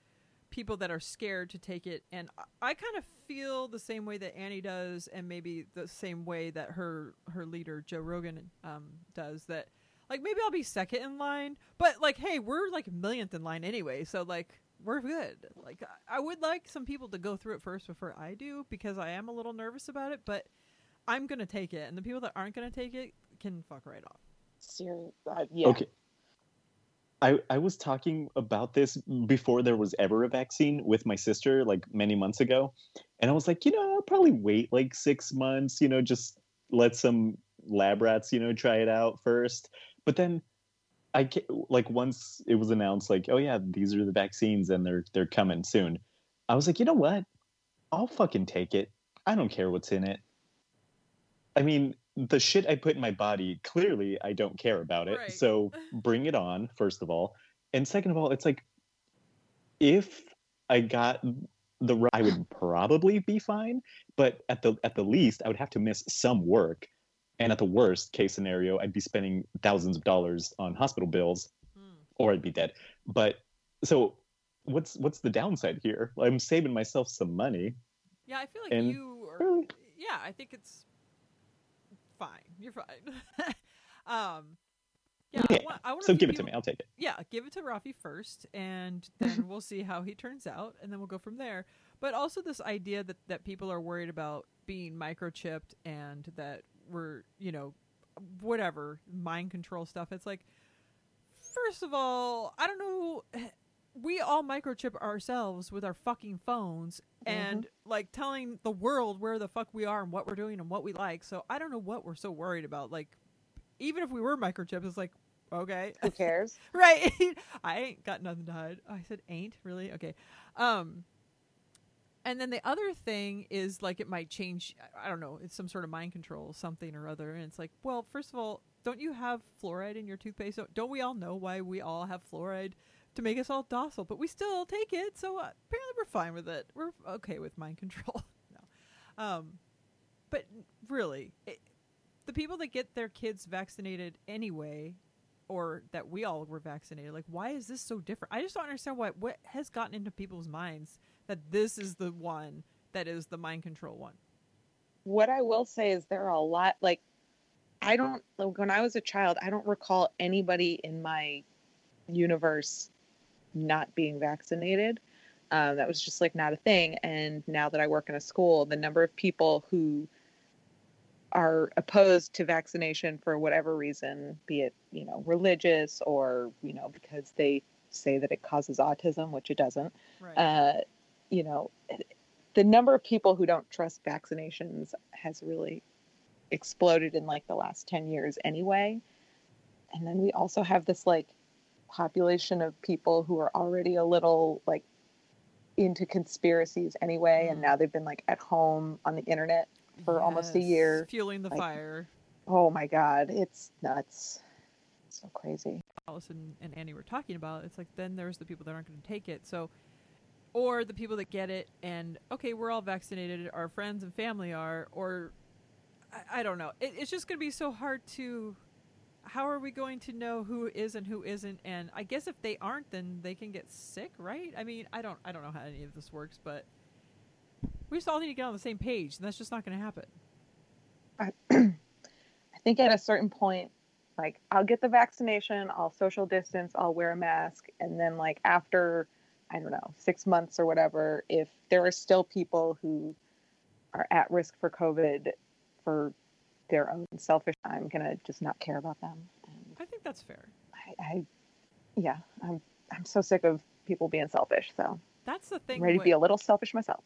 people that are scared to take it. And I, I kind of feel the same way that Annie does, and maybe the same way that her her leader Joe Rogan um, does. That like maybe I'll be second in line, but like hey, we're like millionth in line anyway, so like we're good. Like I I would like some people to go through it first before I do because I am a little nervous about it, but I'm gonna take it, and the people that aren't gonna take it can fuck right off. Serious, uh, yeah. Okay. I, I was talking about this before there was ever a vaccine with my sister, like many months ago. And I was like, you know, I'll probably wait like six months, you know, just let some lab rats, you know, try it out first. But then I like once it was announced, like, oh yeah, these are the vaccines and they're they're coming soon. I was like, you know what? I'll fucking take it. I don't care what's in it. I mean, the shit I put in my body, clearly I don't care about it. Right. So bring it on, first of all. And second of all, it's like if I got the I would probably be fine, but at the at the least I would have to miss some work. And at the worst case scenario, I'd be spending thousands of dollars on hospital bills or I'd be dead. But so what's what's the downside here? I'm saving myself some money. Yeah, I feel like And- you are. Really? Yeah, I think it's fine. You're fine. um, yeah, Yeah, I, wa- I want So give it to me. I'll take it. Yeah, give it to Rafi first, and then we'll see how he turns out, and then we'll go from there. but also this idea that that people are worried about being microchipped and that we're you know whatever mind control stuff. It's like first of all, I don't know. We all microchip ourselves with our fucking phones and like telling the world where the fuck we are and what we're doing and what we like. So I don't know what we're so worried about. Like, even if we were microchipped, it's like, okay, Who cares? right? I ain't got nothing to hide. I said ain't really okay. Um, and then the other thing is like it might change. I don't know. It's some sort of mind control, something or other. And it's like, well, first of all, don't you have fluoride in your toothpaste? Don't- we all know why we all have fluoride to make us all docile? But we still take it, so uh, apparently we're fine with it. We're okay with mind control. no, um, but really, it, the people that get their kids vaccinated anyway or that we all were vaccinated. Like, why is this so different? I just don't understand what what has gotten into people's minds that this is the one that is the mind control one. what I will say is there are a lot like I don't like when I was a child, I don't recall anybody in my universe not being vaccinated. Um, that was just like not a thing. And now that I work in a school, the number of people who are opposed to vaccination for whatever reason, be it you know religious or you know because they say that it causes autism, which it doesn't. Right. Uh, you know, the number of people who don't trust vaccinations has really exploded in like the last 10 years anyway. And then we also have this like population of people who are already a little like into conspiracies anyway. And Mhm. now they've been like at home on the internet. for almost a year, fueling the like- fire. Oh my God, it's nuts. It's so crazy. Allison and Annie were talking about, it's like then there's the people that aren't going to take it. So, or the people that get it and okay, we're all vaccinated, our friends and family are, or I, I don't know. It, it's just going to be so hard to. How are we going to know who is and who isn't? And I guess if they aren't, then they can get sick, right? I mean, I don't, I don't know how any of this works, but we just all need to get on the same page, and that's just not going to happen. I think at a certain point, like I'll get the vaccination, I'll social distance, I'll wear a mask, and then like after, I don't know, six months or whatever, if there are still people who are at risk for COVID for their own selfish, I'm gonna just not care about them. And I think that's fair. I, I yeah, I'm I'm so sick of people being selfish. So That's the thing. I'm ready to be a little selfish myself.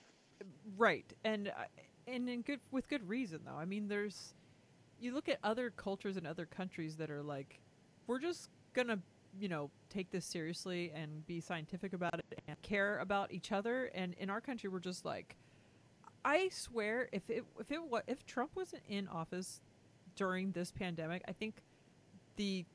Right, and uh, and in good with good reason though. I mean, there's you look at other cultures and other countries that are like, we're just gonna you know take this seriously and be scientific about it and care about each other. And in our country, we're just like, I swear, if it if it wa- if Trump wasn't in office during this pandemic, I think the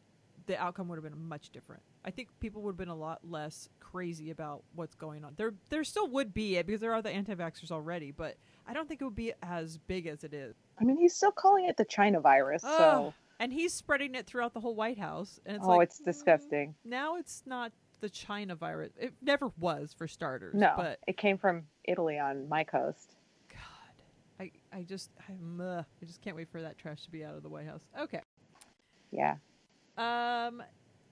the outcome would have been much different. I think people would have been a lot less crazy about what's going on. There there still would be it because there are the anti-vaxxers already, but I don't think it would be as big as it is. I mean, he's still calling it the China virus. Oh, So and he's spreading it throughout the whole White House, and it's oh, like it's disgusting. now it's not the China virus. It never was for starters. No, but it came from Italy on my coast. God, I I just I'm, uh, I just can't wait for that trash to be out of the White House. Okay. Yeah. Um,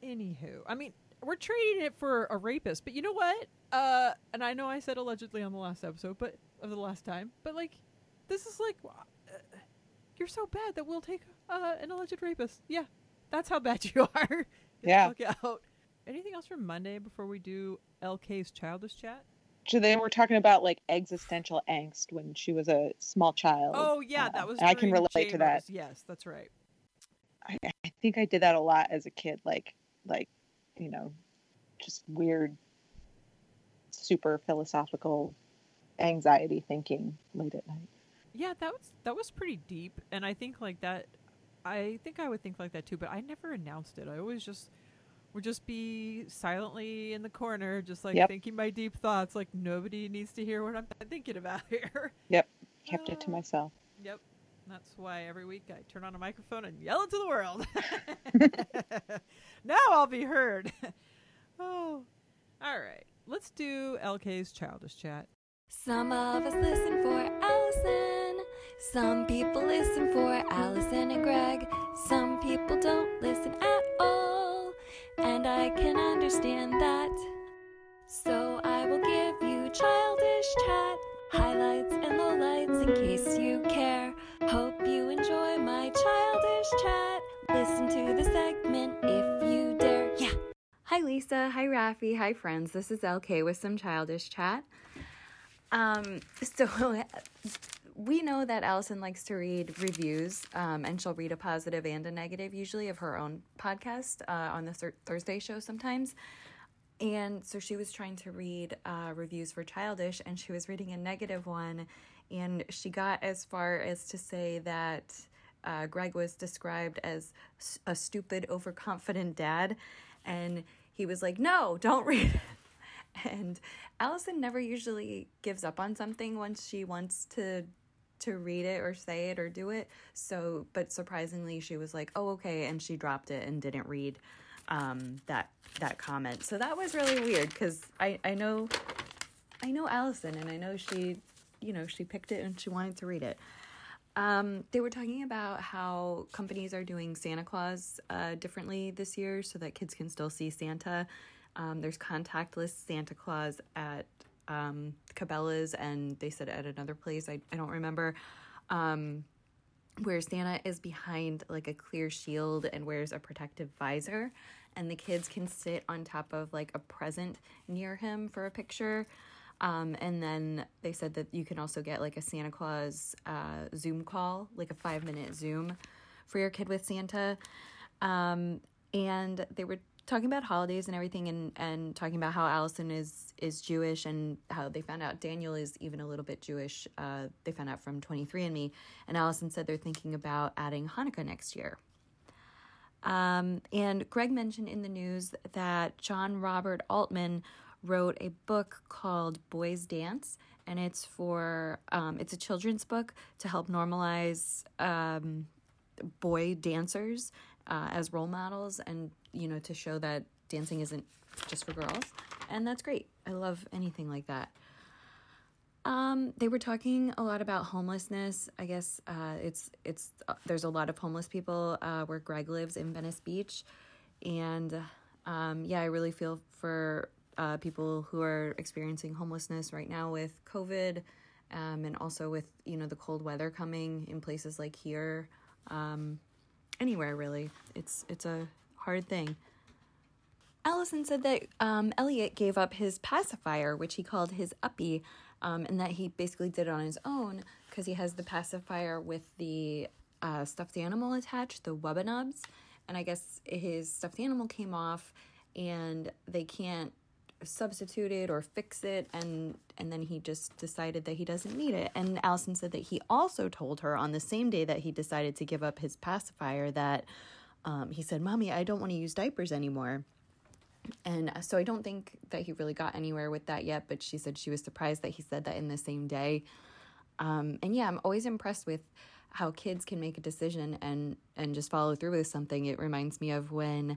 anywho, I mean, we're trading it for a rapist, but you know what? Uh, and I know I said allegedly on the last episode, but of the last time, but like, this is like, uh, you're so bad that we'll take uh, an alleged rapist. Yeah, that's how bad you are. Yeah. Look out. Anything else from Monday before we do LK's childish chat? So they were talking about like existential angst when she was a small child. Oh yeah, Uh, that was. I can relate to that. Yes, that's right. I, I think I did that a lot as a kid, like like you know, just weird, super philosophical anxiety thinking late at night. Yeah, that was that was pretty deep, and I think like that. I think I would think like that too, but I never announced it. I always just would just be silently in the corner, just like Yep. thinking my deep thoughts. Like nobody needs to hear what I'm thinking about here. Yep, kept it to Ah. myself. Yep, that's why every week I turn on a microphone and yell it to the world. now I'll be heard. oh, all right. Let's do LK's childish chat. Some of us listen for Allison. Some people listen for Allison and Greg, some people don't listen at all, and I can understand that. So I will give you childish chat, highlights and lowlights in case you care. Hope you enjoy my childish chat. Listen to the segment if you dare. Yeah. Hi Lisa, hi Rafi, hi friends. This is LK with some childish chat. Um so we know that Allison likes to read reviews, um, and she'll read a positive and a negative, usually of her own podcast uh, on the Thursday show sometimes. And so she was trying to read uh, reviews for Childish, and she was reading a negative one, and she got as far as to say that uh, Greg was described as a stupid, overconfident dad, and he was like, "No, don't read it." And Allison never usually gives up on something once she wants to to read it or say it or do it. So, but surprisingly, she was like, "Oh, okay," and she dropped it and didn't read um, that that comment. So that was really weird because I I know I know Allison and I know she you know she picked it and she wanted to read it. Um, they were talking about how companies are doing Santa Claus uh, differently this year so that kids can still see Santa. Um, there's contactless Santa Claus at um, Cabela's, and they said at another place, I, I don't remember, um, where Santa is behind like a clear shield and wears a protective visor, and the kids can sit on top of like a present near him for a picture. Um, and then they said that you can also get like a Santa Claus uh, Zoom call, like a five minute Zoom for your kid with Santa. Um, and they were talking about holidays and everything and, and talking about how Allison is is Jewish and how they found out Daniel is even a little bit Jewish. Uh, they found out from 23andMe. And Allison said they're thinking about adding Hanukkah next year. Um, and Greg mentioned in the news that John Robert Allman wrote a book called Boys Dance, and it's for um, it's a children's book to help normalize um, boy dancers uh, as role models, and you know to show that dancing isn't just for girls, and that's great. I love anything like that. Um, they were talking a lot about homelessness. I guess uh, it's it's uh, there's a lot of homeless people uh, where Greg lives in Venice Beach, and um, yeah, I really feel for uh, people who are experiencing homelessness right now with COVID, um, and also with you know the cold weather coming in places like here, um, anywhere really. It's it's a hard thing. Allison said that um, Elliot gave up his pacifier, which he called his uppy, um, and that he basically did it on his own because he has the pacifier with the uh, stuffed animal attached, the Wubbanubs. And I guess his stuffed animal came off, and they can't substitute it or fix it and and then he just decided that he doesn't need it and Allison said that he also told her on the same day that he decided to give up his pacifier that um, he said mommy I don't want to use diapers anymore and so I don't think that he really got anywhere with that yet, but she said she was surprised that he said that in the same day. Um, and yeah, I'm always impressed with how kids can make a decision and and just follow through with something. It reminds me of when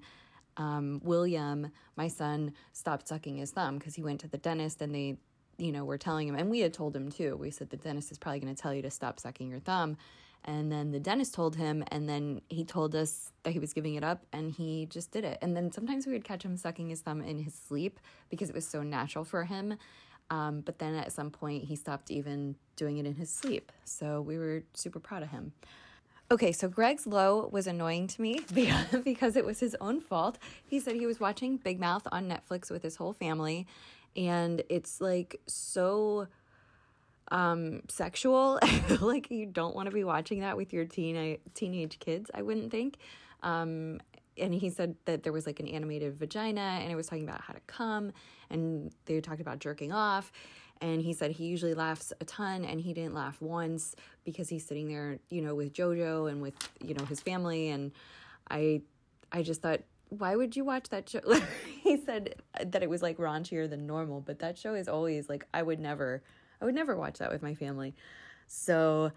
um, William, my son, stopped sucking his thumb because he went to the dentist and they, you know, were telling him, and we had told him too. We said the dentist is probably going to tell you to stop sucking your thumb. And then the dentist told him, and then he told us that he was giving it up, and he just did it. And then sometimes we would catch him sucking his thumb in his sleep because it was so natural for him. Um, but then at some point, he stopped even doing it in his sleep. So we were super proud of him. Okay, so Greg's low was annoying to me because it was his own fault. He said he was watching Big Mouth on Netflix with his whole family, and it's like so um sexual. Like you don't want to be watching that with your teen teenage kids i wouldn't think. Um and he said that there was like an animated vagina and it was talking about how to come and they talked about jerking off. And he said he usually laughs a ton and he didn't laugh once because he's sitting there you know with jojo and with you know his family. And i i just thought why would you watch that show? He said that it was like raunchier than normal but that show is always like i would never I would never watch that with my family. So,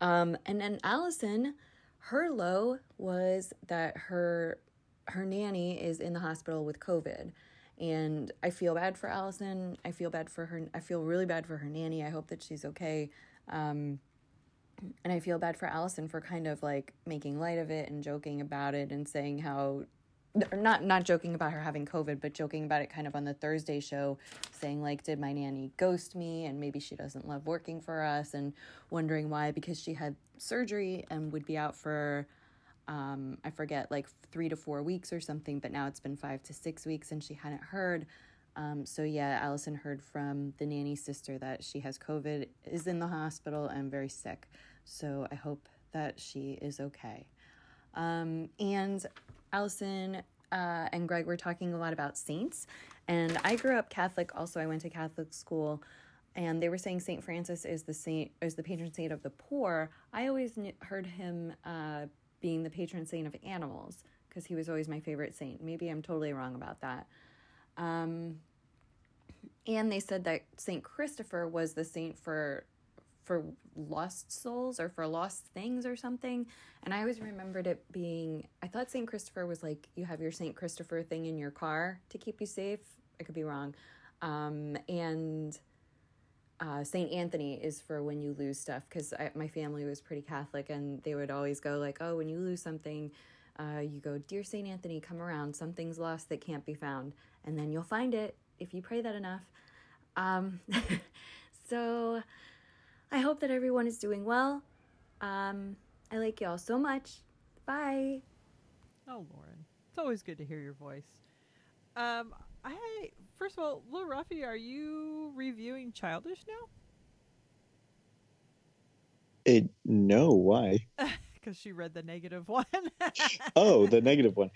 um, and then Allison, her low was that her her nanny is in the hospital with COVID. And I feel bad for Allison. I feel bad for her. I feel really bad for her nanny. I hope that she's okay. Um, and I feel bad for Allison for kind of like making light of it and joking about it and saying how not not joking about her having covid but joking about it kind of on the thursday show saying like did my nanny ghost me and maybe she doesn't love working for us and wondering why because she had surgery and would be out for um, I forget, like three to four weeks or something, but now it's been five to six weeks and she hadn't heard. Um, so, yeah, Allison heard from the nanny sister that she has COVID, is in the hospital, and very sick. So, I hope that she is okay. Um, and Allison uh, and Greg were talking a lot about saints. And I grew up Catholic, also, I went to Catholic school and they were saying Saint Francis is the saint is the patron saint of the poor. I always knew, heard him uh, being the patron saint of animals because he was always my favorite saint. Maybe I'm totally wrong about that. Um, and they said that Saint Christopher was the saint for for lost souls or for lost things or something. And I always remembered it being I thought Saint Christopher was like you have your Saint Christopher thing in your car to keep you safe. I could be wrong. Um, and uh, Saint Anthony is for when you lose stuff because my family was pretty Catholic and they would always go like, oh, when you lose something, uh, you go, dear Saint Anthony, come around. Something's lost that can't be found, and then you'll find it if you pray that enough. Um, so I hope that everyone is doing well. Um, I like y'all so much. Bye. Oh, Lauren, it's always good to hear your voice. Um, I first of all, Lil Rafi, are you reviewing Childish now? It, no, why? Because she read the negative one. oh, the negative one.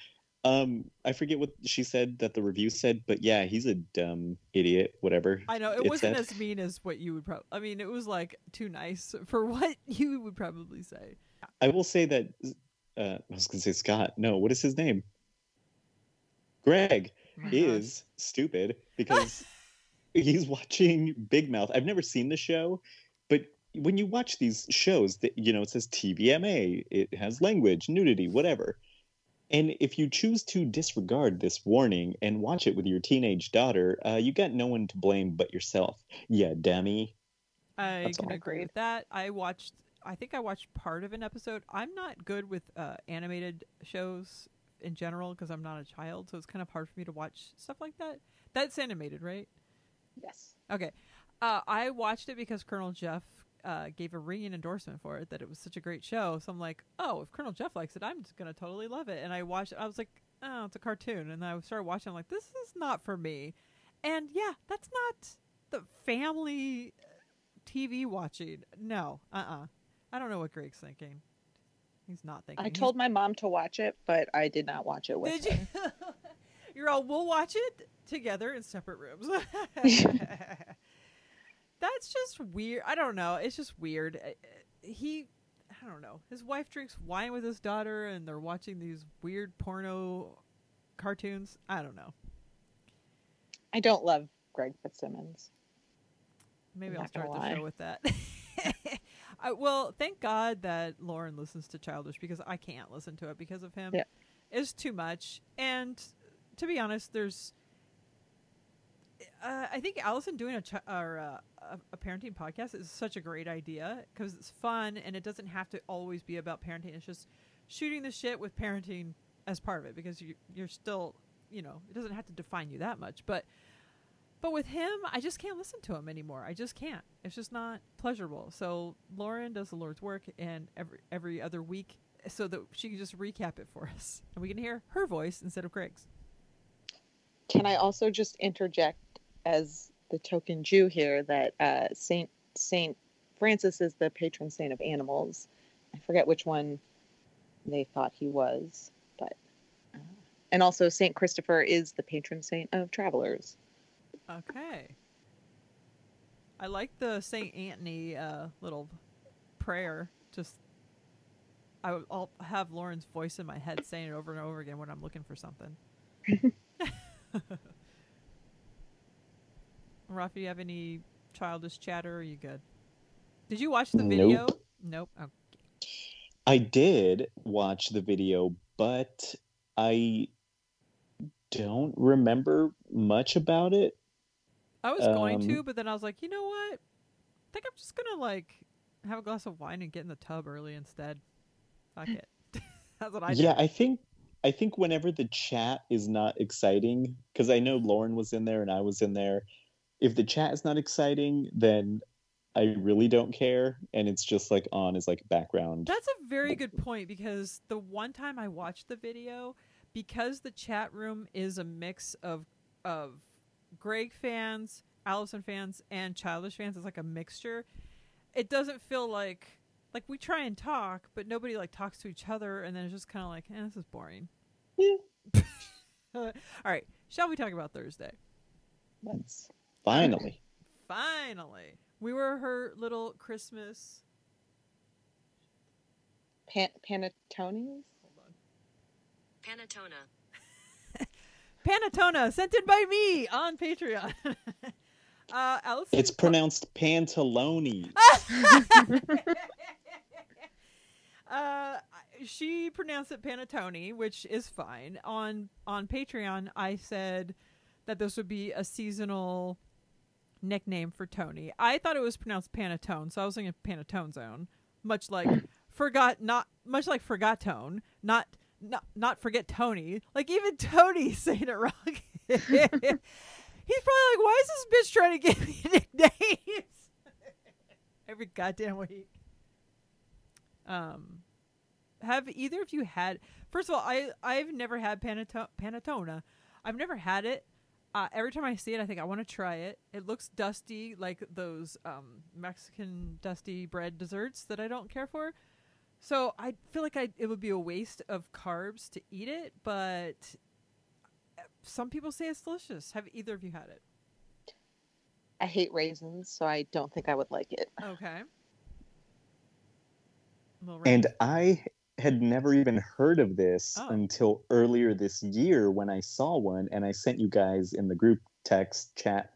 Um, I forget what she said that the review said, but yeah, he's a dumb idiot. Whatever. I know it, wasn't said. as mean as what you would probably. I mean, it was like too nice for what you would probably say. I will say that. Uh, I was gonna say Scott. No, what is his name? Greg oh is stupid because he's watching Big Mouth. I've never seen the show, but when you watch these shows, that you know it says TVMA, it has language, nudity, whatever. And if you choose to disregard this warning and watch it with your teenage daughter, uh, you got no one to blame but yourself. Yeah, dummy. I That's can all. agree with that. I watched. I think I watched part of an episode. I'm not good with uh, animated shows in general because I'm not a child, so it's kind of hard for me to watch stuff like that. That's animated, right? Yes. Okay. Uh, I watched it because Colonel Jeff uh, gave a ringing endorsement for it that it was such a great show. So I'm like, oh, if Colonel Jeff likes it, I'm just gonna totally love it. And I watched. I was like, oh, it's a cartoon, and I started watching. I'm like, this is not for me. And yeah, that's not the family uh, TV watching. No, uh, uh-uh. uh I don't know what Greg's thinking. He's not thinking. I told my mom to watch it, but I did not watch it with did her. You? You're all, we'll watch it together in separate rooms. That's just weird. I don't know. It's just weird. Uh, he, I don't know. His wife drinks wine with his daughter, and they're watching these weird porno cartoons. I don't know. I don't love Greg Fitzsimmons. Maybe I'll start the show with that. I, well, thank God that Lauren listens to Childish because I can't listen to it because of him. Yeah. It's too much. And to be honest, there's. Uh, I think Allison doing a, ch- or, uh, a parenting podcast is such a great idea because it's fun and it doesn't have to always be about parenting. It's just shooting the shit with parenting as part of it because you, you're still, you know, it doesn't have to define you that much. But but with him, I just can't listen to him anymore. I just can't. It's just not pleasurable. So Lauren does the Lord's work, and every every other week, so that she can just recap it for us, and we can hear her voice instead of Greg's. Can I also just interject as the token Jew here that uh, Saint Saint Francis is the patron saint of animals. I forget which one they thought he was, but uh, and also Saint Christopher is the patron saint of travelers. Okay. I like the Saint Anthony uh, little prayer. Just I will have Lauren's voice in my head saying it over and over again when I'm looking for something. Rafi, you have any childish chatter? Or are you good? Did you watch the video? Nope. Nope. Oh. I did watch the video, but I don't remember much about it. I was um, going to, um, but then I was like, you know what? I think I'm just gonna like have a glass of wine and get in the tub early instead. Fuck it. That's what I. Yeah, I think I think whenever the chat is not exciting, because I know Lauren was in there and I was in there. If the chat is not exciting, then I really don't care, and it's just like on as like background. That's a very good point because the one time I watched the video, because the chat room is a mix of of Greg fans, Allison fans, and Childish fans, it's like a mixture. It doesn't feel like like we try and talk, but nobody like talks to each other, and then it's just kind of like, eh, this is boring. Yeah. All right, shall we talk about Thursday? Let's finally. Finally, we were her little Christmas. Pan- Panettones? Hold on. Panatona. Panatona sent in by me on Patreon. uh, Allison. It's pronounced pantalone. uh, she pronounced it panettone, which is fine. On on Patreon, I said that this would be a seasonal nickname for Tony. I thought it was pronounced Panatone, so I was thinking Panatone zone, much like forgot not much like forgot tone, not not not forget Tony. Like even Tony's saying it wrong. He's probably like, why is this bitch trying to give me nicknames every goddamn week? Um, have either of you had? First of all, I I've never had paneto- panettone. I've never had it. Uh, every time I see it, I think I want to try it. It looks dusty, like those um, Mexican dusty bread desserts that I don't care for. So I feel like I it would be a waste of carbs to eat it, but uh, some people say it's delicious. Have either of you had it? I hate raisins, so I don't think I would like it. Okay. Little And. I had never even heard of this Oh. until earlier this year when I saw one and I sent you guys in the group text chat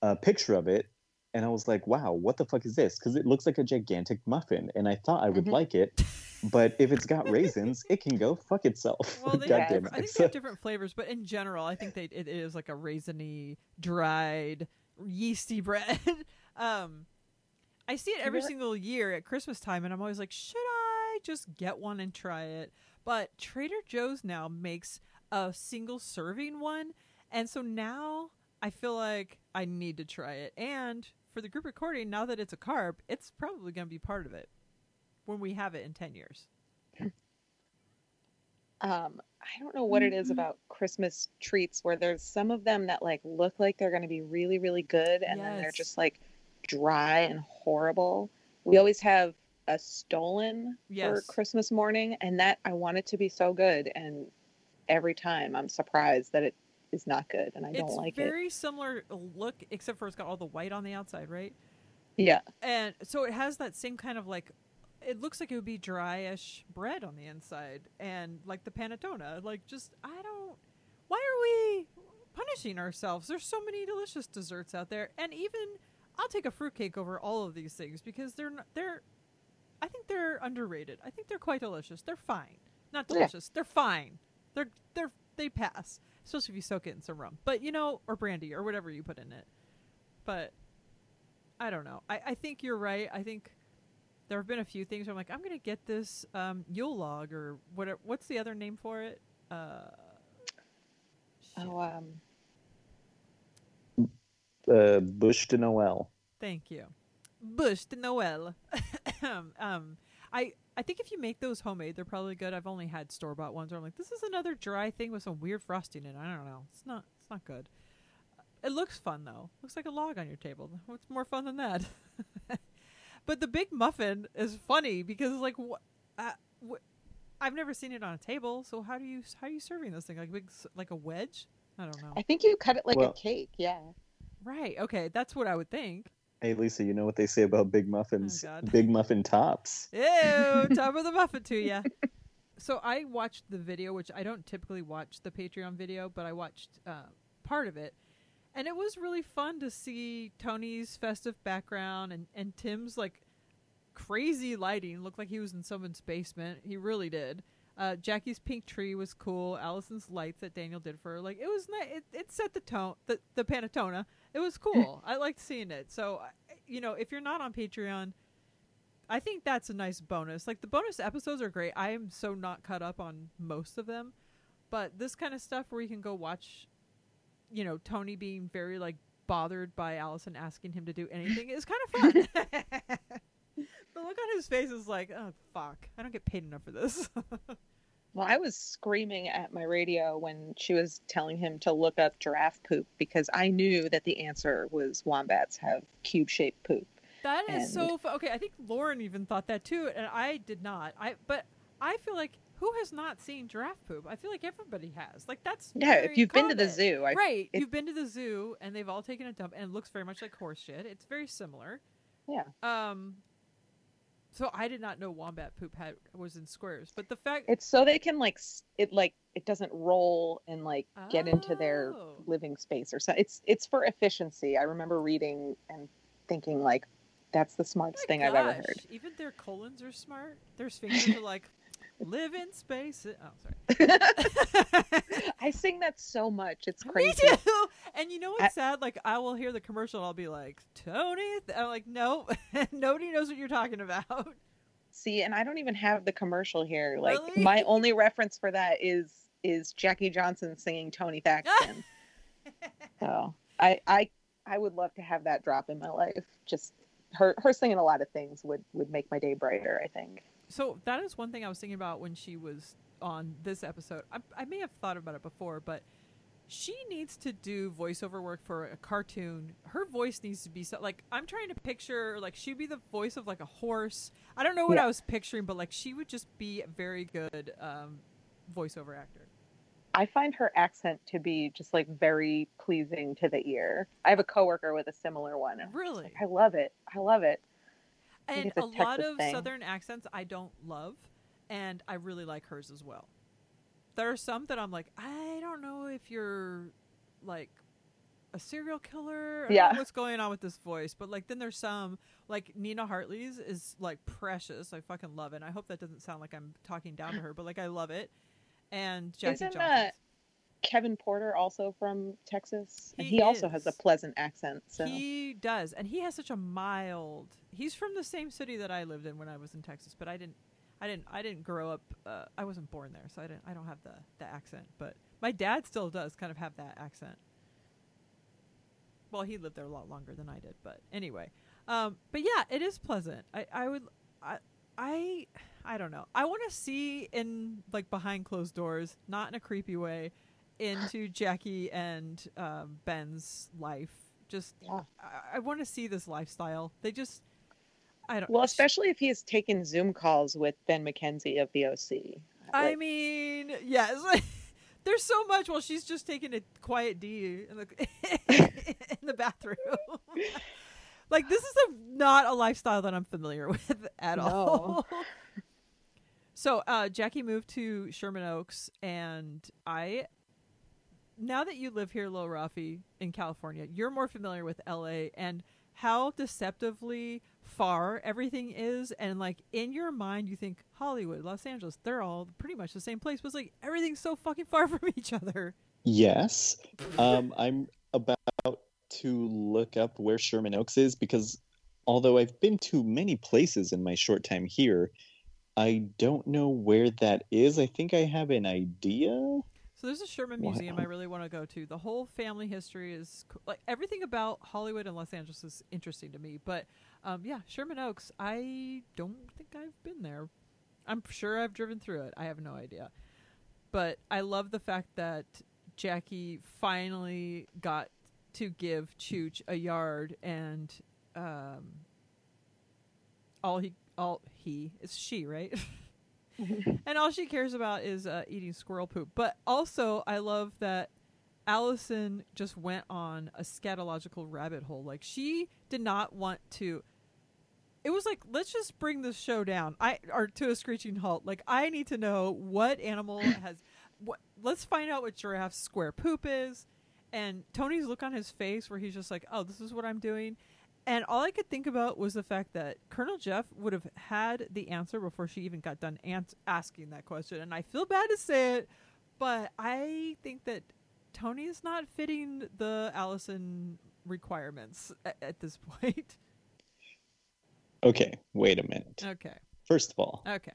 a picture of it. And I was like, wow, what the fuck is this? Because it looks like a gigantic muffin. And I thought I would Mhm. like it. But if it's got raisins, it can go fuck itself. Well, they God have damn it. I think they have different flavors, but in general, I think they it is like a raisiny, dried, yeasty bread. um, I see it every Yeah. single year at Christmas time, and I'm always like, should I just get one and try it? But Trader Joe's now makes a single serving one, and so now I feel like I need to try it. And for the group recording, now that it's a carb, it's probably going to be part of it when we have it in ten years. Um, I don't know what it is about Christmas treats where there's some of them that like look like they're going to be really, really good, and then they're just like dry and horrible. We always have a stollen Yes. for Christmas morning, and that I want it to be so good, and every time I'm surprised that it is not good, and I don't it's like it. It's very similar uh, look, except for it's got all the white on the outside, right? Yeah, And so it has that same kind of like, it looks like it would be dryish bread on the inside, and like the panettone. Like, just I don't. Why are we punishing ourselves? There's so many delicious desserts out there, and even I'll take a fruitcake over all of these things because they're not, they're. I think they're underrated. I think they're quite delicious. They're fine, not Yeah. delicious. They're fine. They're they're they pass, especially if you soak it in some rum. But you know, or brandy or whatever you put in it. But I don't know. I, I think you're right. I think there have been a few things where I'm like, I'm gonna get this um, Yule log or whatever. What's the other name for it? Uh, shit. Oh, um, uh, Bûche de Noël. Thank you. Bûche de Noël. um, I I think if you make those homemade, they're probably good. I've only had store bought ones where I'm like, this is another dry thing with some weird frosting in it. I don't know. It's not it's not good. It looks fun though. Looks like a log on your table. What's more fun than that? but the big muffin is funny because it's like what. Uh, wh- I've never seen it on a table, so how do you how are you serving this thing like big like a wedge? I don't know. I think you cut it like Well- a cake. Yeah. Right? Okay, that's what I would think. Hey, Lisa, you know what they say about big muffins? Oh, big muffin tops. Ew, top of the muffin to ya. So I watched the video, which I don't typically watch the Patreon video, but I watched uh, part of it, and it was really fun to see Tony's festive background and and Tim's like crazy lighting. Looked like he was in someone's basement. He really did. Uh, Jackie's pink tree was cool. Allison's lights that Daniel did for her, like it was nice. It, it set the tone, the the panettone. It was cool. I liked seeing it. So, you know, if you're not on Patreon, I think that's a nice bonus. Like the bonus episodes are great. I am so not caught up on most of them, but this kind of stuff where you can go watch, you know, Tony being very like bothered by Allison asking him to do anything is kind of fun. the look on his face is like, oh fuck, I don't get paid enough for this. Well, I was screaming at my radio when she was telling him to look up giraffe poop because I knew that the answer was wombats have cube shaped poop. that is And- so fu- okay. I think Lauren even thought that too, and I did not. I but I feel like who has not seen giraffe poop? I feel like everybody has. Like that's Yeah, very if you've been to the zoo, I, right? it- You've been to the zoo, and they've all taken a dump, and it looks very much like horse shit. It's very similar. Yeah. Um. So I did not know wombat poop had was in squares, but the fact it's so they can like it like it doesn't roll and like get into their Oh. living space or so. It's it's for efficiency. I remember reading and thinking like that's the smartest My thing I've ever heard. Even their colons are smart. Their sphincters are like live in space. Oh, sorry. I sing that so much. It's crazy. Me too. And you know what's I- sad? Like I will hear the commercial and I'll be like, Tony. I'm like, no, nobody knows what you're talking about. See, and I don't even have the commercial here. Like Really? my only reference for that is is Jackie Johnson singing Tony Thaxton. so I I I would love to have that drop in my life. Just her her singing a lot of things would would make my day brighter. I think. So that is one thing I was thinking about when she was on this episode. I, I may have thought about it before, but she needs to do voiceover work for a cartoon. Her voice needs to be so like I'm trying to picture like she'd be the voice of like a horse. I don't know what Yeah. I was picturing, but like she would just be a very good um, voiceover actor. I find her accent to be just like very pleasing to the ear. I have a coworker with a similar one. and I'm just Really? like, I love it. I love it. And a a lot of thing. southern accents I don't love, and I really like hers as well. There are some that I'm like, I don't know if you're like a serial killer. Yeah. what's going on with this voice? But like, then there's some like Nina Hartley's is like precious. I fucking love it. And I hope that doesn't sound like I'm talking down to her, but like I love it. And Jackie Isn't, Johnson. uh, Kevin Porter also from Texas, and He he, also has a pleasant accent. So He does, and he has such a mild. He's from the same city that I lived in when I was in Texas, but I didn't, I didn't, I didn't grow up. Uh, I wasn't born there, so I didn't. I don't have the the accent. But my dad still does kind of have that accent. Well, he lived there a lot longer than I did, but anyway. Um, but yeah, it is pleasant. I, I would, I, I, I don't know. I want to see in like behind closed doors, not in a creepy way, into Jackie and um, Ben's life. Just, Yeah. I, I want to see this lifestyle. They just, I don't. well, especially if he has taken Zoom calls with Ben McKenzie of the OC. I Like, mean, yes. There's so much Well, she's just taking a quiet D in the in the bathroom. like this is a not a lifestyle that I'm familiar with at all. so uh, Jackie moved to Sherman Oaks, and I. Now that you live here, Lil Rafi, in California, you're more familiar with LA and how deceptively far everything is and like in your mind you think Hollywood, Los Angeles, they're all pretty much the same place, but it's like everything's so fucking far from each other. Yes. Um, I'm about to look up where Sherman Oaks is because although I've been to many places in my short time here, I don't know where that is. I think I have an idea. So there's a Sherman Museum Wow. I really want to go to. The whole family history is co- like everything about Hollywood and Los Angeles is interesting to me. But um, yeah, Sherman Oaks, I don't think I've been there. I'm sure I've driven through it. I have no idea. But I love the fact that Jackie finally got to give Chooch a yard and um, all he all he is she right and all she cares about is uh, eating squirrel poop. But also, I love that Allison just went on a scatological rabbit hole. Like she did not want to. It was like let's just bring this show down. I or to a screeching halt. Like I need to know what animal has. What? Let's find out what giraffe's square poop is. And Tony's look on his face where he's just like, "Oh, this is what I'm doing." And all I could think about was the fact that Colonel Jeff would have had the answer before she even got done ans- asking that question. And I feel bad to say it, but I think that Tony is not fitting the Allison requirements at, at this point. Okay, wait a minute. okay. First of all, Okay.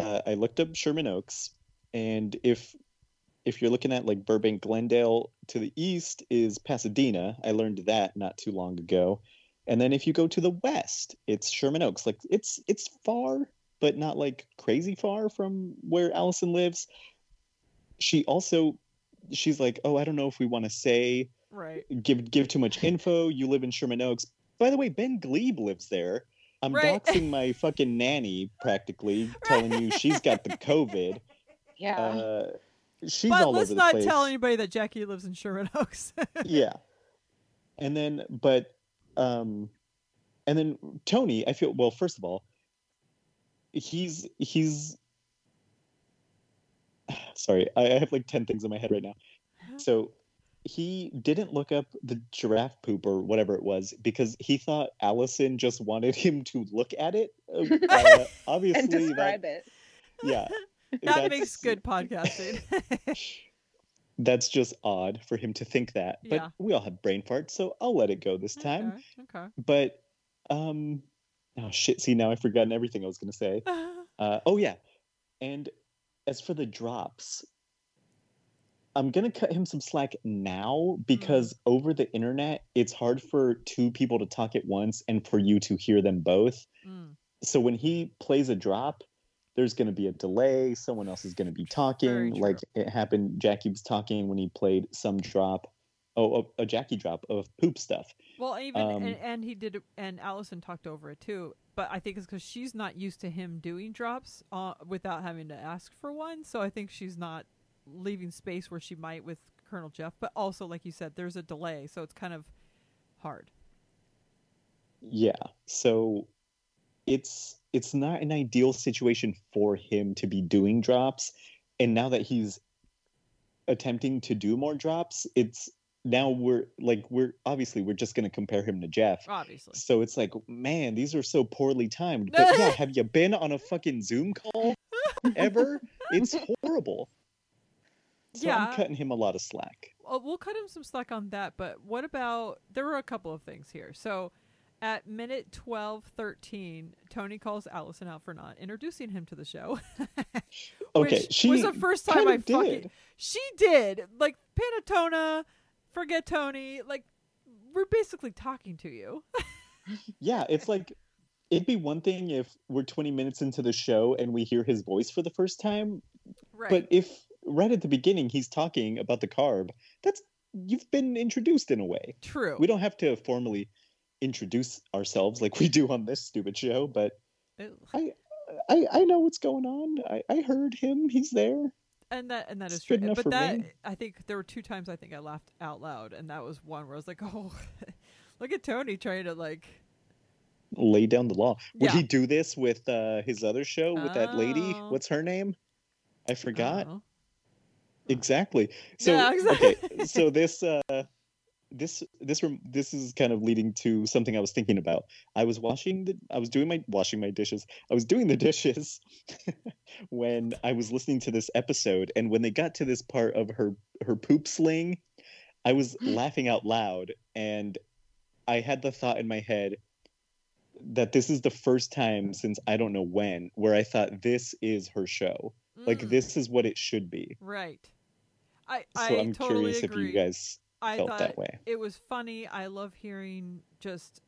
uh, I looked up Sherman Oaks, and if if you're looking at like Burbank, Glendale, to the east is Pasadena. I learned that not too long ago. And then if you go to the west, it's Sherman Oaks. Like it's it's far, but not like crazy far from where Allison lives. She also she's like, "Oh, I don't know if we want to say Right. give give too much info. You live in Sherman Oaks. By the way, Ben Gleib lives there. I'm Right. doxing my fucking nanny practically, telling you she's got the COVID. Yeah. Uh, she's but all let's over the not place. tell anybody that Jackie lives in Sherman Oaks. yeah. And then, but, um, and then Tony, I feel well. First of all, he's he's. Sorry, I I have like ten things in my head right now. So he didn't look up the giraffe poop or whatever it was because he thought Allison just wanted him to look at it. Uh, uh, obviously, and describe that, it. yeah, that makes good podcasting. That's just odd for him to think that. But Yeah. we all have brain farts, so I'll let it go this time. okay. okay. But um oh shit, see now I've forgotten everything I was gonna say. Uh oh yeah. And as for the drops, I'm gonna cut him some slack now because over the internet it's hard for two people to talk at once and for you to hear them both. Mm. So when he plays a drop, there's going to be a delay. Someone else is going to be talking. Like it happened. Jackie was talking when he played some drop. Oh, a, a Jackie drop of poop stuff. Well, even Um, and, and he did, and Allison talked over it too. But I think it's because she's not used to him doing drops uh, without having to ask for one. So I think she's not leaving space where she might with Colonel Jeff. But also, like you said, there's a delay, so it's kind of hard. Yeah. So it's it's not an ideal situation for him to be doing drops. And now that he's attempting to do more drops, it's now we're like we're obviously we're just going to compare him to Jeff. Obviously, So it's like, man, these are so poorly timed. But yeah, have you been on a fucking Zoom call ever? It's horrible. So Yeah. I'm cutting him a lot of slack. Well, we'll cut him some slack on that. But what about? There were a couple of things here. So. At minute twelve thirteen, Tony calls Allison out for not introducing him to the show. Okay, she was the first time I of fucking did. she did like Panatona, forget Tony. Like we're basically talking to you. Yeah, it's like it'd be one thing if we're 20 minutes into the show and we hear his voice for the first time, right. but if right at the beginning he's talking about the carb, that's you've been introduced in a way. True. We don't have to formally introduce ourselves like we do on this stupid show, but I I, I know what's going on. I, I heard him. He's there. and that and that is true. But that me. I think there were two times I think I laughed out loud, and that was one where I was like, "Oh, look at Tony trying to like." Lay down the law. Would Yeah. he do this with uh, his other show with that lady? Oh. What's her name? I forgot. don't. Exactly. So Yeah, exactly. okay, so this uh this this this is kind of leading to something I was thinking about. I was washing the I was doing my washing my dishes. I was doing the dishes when I was listening to this episode and when they got to this part of her her poop sling, I was laughing out loud and I had the thought in my head that this is the first time since I don't know when where I thought this is her show. Like Mm, this is what it should be. Right. I So I I'm totally curious agree. if you guys I felt thought that way. it was funny. I love hearing just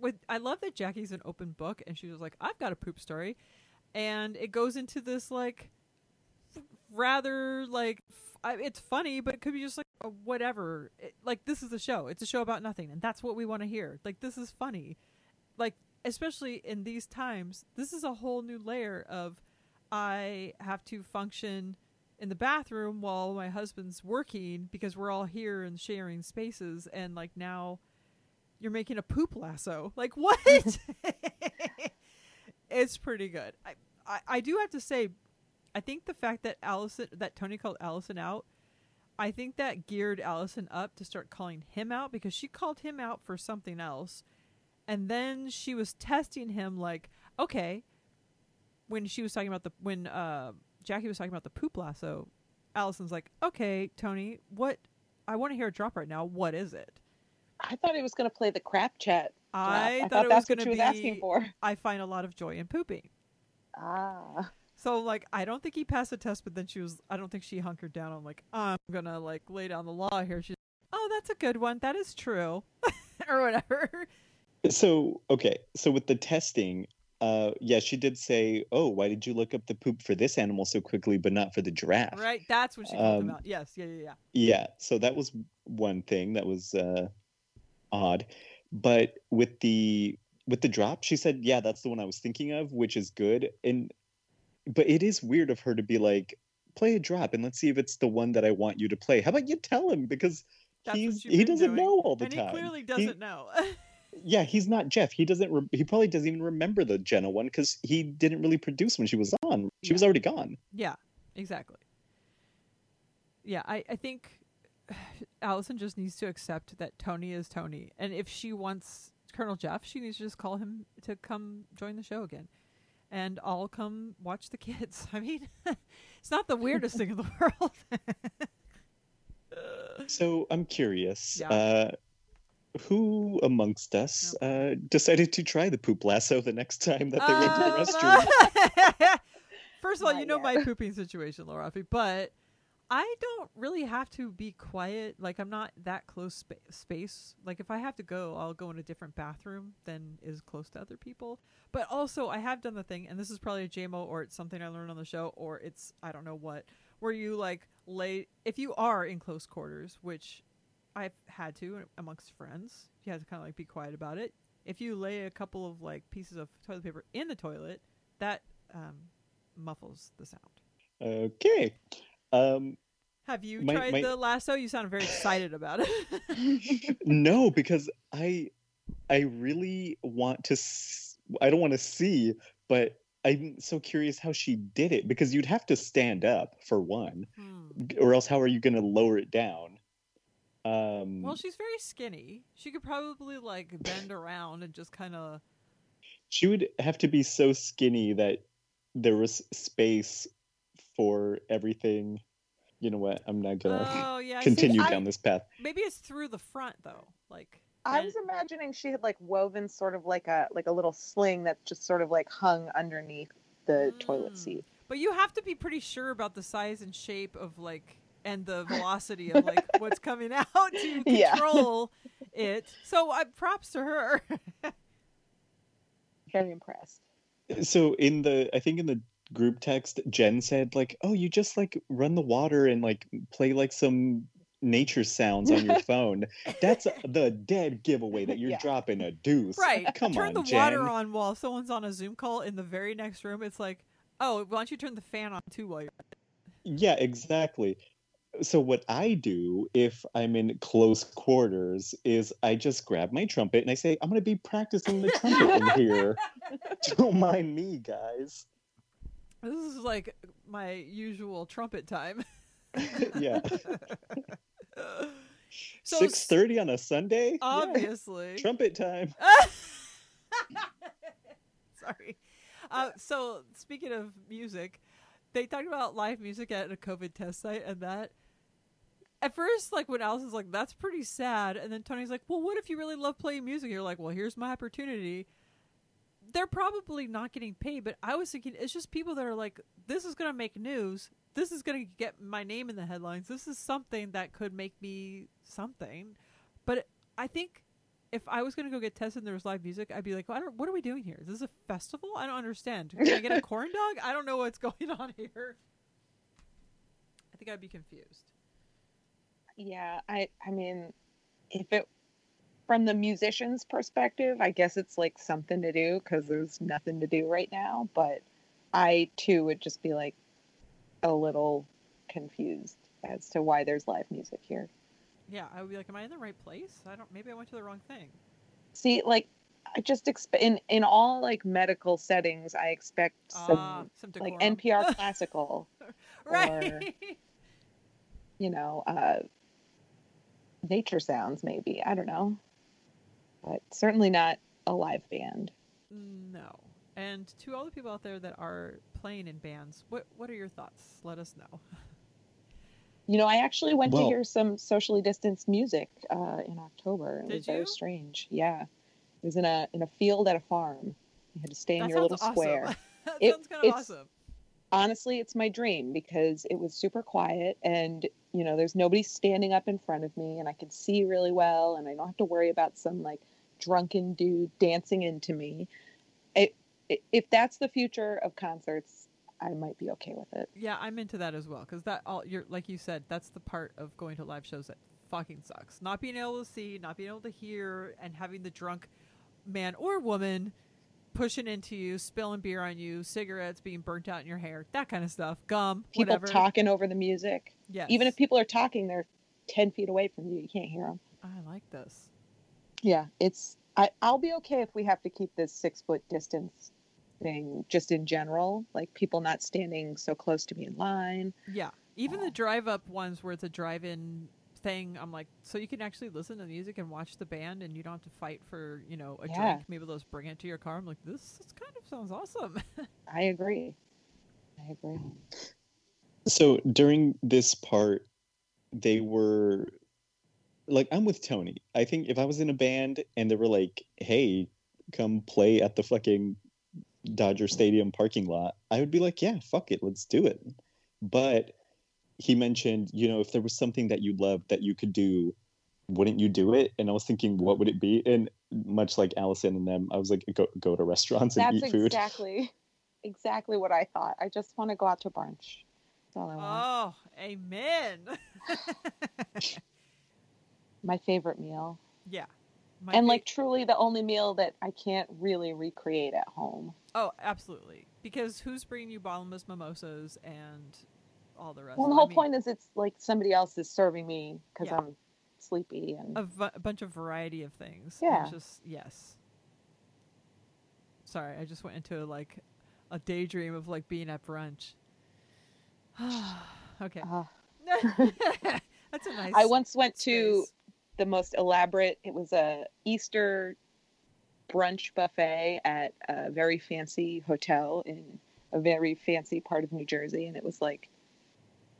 with I love that Jackie's an open book and she was like, I've got a poop story. And it goes into this like rather like f- it's funny, but it could be just like a whatever. It, like this is a show. It's a show about nothing, and that's what we want to hear. Like this is funny. Like especially in these times, this is a whole new layer of I have to function in the bathroom while my husband's working because we're all here and sharing spaces and like now you're making a poop lasso. Like what? it's pretty good. I, I I do have to say I think the fact that Allison that Tony called Allison out I think that geared Allison up to start calling him out because she called him out for something else. And then she was testing him like, okay, when she was talking about the when uh Jackie was talking about the poop lasso, Allison's like, "Okay, Tony, what I want to hear a drop right now. What is it?" I thought he was going to play the crap chat. drop. I, I thought, thought it that's was going she to was be asking for. I find a lot of joy in pooping. Ah. So like I don't think he passed the test, but then she was I don't think she hunkered down. I'm like I'm gonna like lay down the law here. She's oh that's a good one. That is true, or whatever. So okay, so with the testing, uh, yeah, she did say, "Oh, why did you look up the poop for this animal so quickly, but not for the giraffe?" Right, that's what she called Um, out. Yes, yeah, yeah, yeah. Yeah, so that was one thing that was uh, odd, but with the with the drop, she said, "Yeah, that's the one I was thinking of," which is good. And but it is weird of her to be like, "Play a drop and let's see if it's the one that I want you to play." How about you tell him because That's he's he doesn't doing. know all the and time. he clearly doesn't know. yeah, he's not Jeff. He doesn't. Re- he probably doesn't even remember the Jenna one because he didn't really produce when she was on. She was already gone. yeah, exactly. Yeah, I I think Allison just needs to accept that Tony is Tony, and if she wants Colonel Jeff, she needs to just call him to come join the show again. And I'll come watch the kids. I mean, it's not the weirdest thing in the world. So I'm curious. Yeah. Uh, who amongst us uh, decided to try the poop lasso the next time that they went to the restroom? First of all, Not you know yet. my pooping situation, Laura, but I don't really have to be quiet. Like I'm not that close spa- space. Like if I have to go, I'll go in a different bathroom than is close to other people. But also, I have done the thing, and this is probably a JMO or it's something I learned on the show, or it's I don't know what, where you like lay if you are in close quarters, which I've had to amongst friends. You have to kind of like be quiet about it. If you lay a couple of like pieces of toilet paper in the toilet, that um, muffles the sound. Okay. Um, Have you My- tried my- the lasso? You sound very excited about it. no, because I I really want to. s- I don't want to see, but I'm so curious how she did it because you'd have to stand up for one, Hmm. or else how are you going to lower it down? Um, Well, she's very skinny. She could probably like bend around and just kind of. she would have to be so skinny that there was space for everything. You know what? I'm not gonna Oh yeah, I see. continue I- down this path. Maybe it's through the front though. Like I was imagining she had like woven sort of like a like a little sling that just sort of like hung underneath the toilet Mm. seat. But you have to be pretty sure about the size and shape of like and the velocity of like what's coming out to Yeah. control it. So uh, props to her. Very impressed. So in the, I think in the group text, Jen said like, "Oh, you just like run the water and like play like some nature sounds on your phone." That's the dead giveaway that you're Yeah. dropping a deuce. right. Come turn on, the Jen. water on while someone's on a Zoom call in the very next room. It's like, oh, why don't you turn the fan on too while you're Yeah, exactly. So what I do if I'm in close quarters is I just grab my trumpet and I say, "I'm going to be practicing the trumpet in here. Don't mind me, guys." This is like my usual trumpet time. Yeah. So Six thirty on a Sunday. Yeah, Obviously. trumpet time. Sorry. Uh, so speaking of music, they talked about live music at a COVID test site, and that at first, like when Allison's like, "That's pretty sad," and then Tony's like, "Well, what if you really love playing music?" You're like, "Well, here's my opportunity." They're probably not getting paid, but I was thinking it's just people that are like, "This is gonna make news. This is gonna get my name in the headlines. This is something that could make me something." But I think if I was gonna go get tested and there was live music, I'd be like, I don't, "What are we doing here? Is this a festival? I don't understand. Can I get a corn dog? I don't know what's going on here." I think I'd be confused. Yeah, I I mean, if it from the musician's perspective, I guess it's like something to do because there's nothing to do right now. But I too would just be like a little confused as to why there's live music here. Yeah, I would be like, "Am I in the right place? I don't. Maybe I went to the wrong thing." See, like I just expect in in all like medical settings, I expect some Ah, some like. NPR classical, right? you know, uh, nature sounds maybe. I don't know, but certainly not a live band. no. And to all the people out there that are playing in bands, what what are your thoughts? Let us know. You know, I actually went to hear some socially distanced music uh, in October. It Did was very strange. Yeah, it was in a in a field at a farm. You had to stay in that your sounds little awesome. square. that It- sounds kind of it's- awesome. Honestly, it's my dream because it was super quiet and you know, there's nobody standing up in front of me and I can see really well and I don't have to worry about some like drunken dude dancing into me. It, it, if that's the future of concerts, I might be okay with it. Yeah, I'm into that as well because that all you're like you said, that's the part of going to live shows that fucking sucks. Not being able to see, not being able to hear, and having the drunk man or woman pushing into you, spilling beer on you, cigarettes being burnt out in your hair, that kind of stuff, gum, People whatever. talking over the music. Yes. Even if people are talking, they're 10 feet away from you. You can't hear them. I like this. Yeah, it's. I, I'll be okay if we have to keep this six foot distance thing just in general, like people not standing so close to me in line. Yeah. Even Oh. the uh. drive up ones where it's a drive in thing, I'm like, so you can actually listen to the music and watch the band and you don't have to fight for, you know, a Yeah. drink. Maybe they'll just bring it to your car. I'm like, this, this kind of sounds awesome. I agree. I agree. So during this part, they were like, I'm with Tony. I think if I was in a band and they were like, hey, come play at the fucking Dodger Stadium parking lot, I would be like, yeah, fuck it, let's do it. But he mentioned, you know, if there was something that you loved that you could do, wouldn't you do it? And I was thinking, what would it be? And much like Allison and them, I was like, go go to restaurants and That's eat food. exactly, exactly what I thought. I just want to go out to brunch. That's all I want. oh, amen. My favorite meal, yeah. My and fa- like truly the only meal that I can't really recreate at home. oh, absolutely. Because who's bringing you bottomless mimosas and all the rest? Well, the I whole mean, point is it's like somebody else is serving me because Yeah. I'm sleepy and a, v- a bunch of variety of things. Yeah. Just yes. Sorry, I just went into like a daydream of like being at brunch. okay. uh, That's a nice. I once went to the most elaborate. It was a Easter brunch buffet at a very fancy hotel in a very fancy part of New Jersey, and it was like,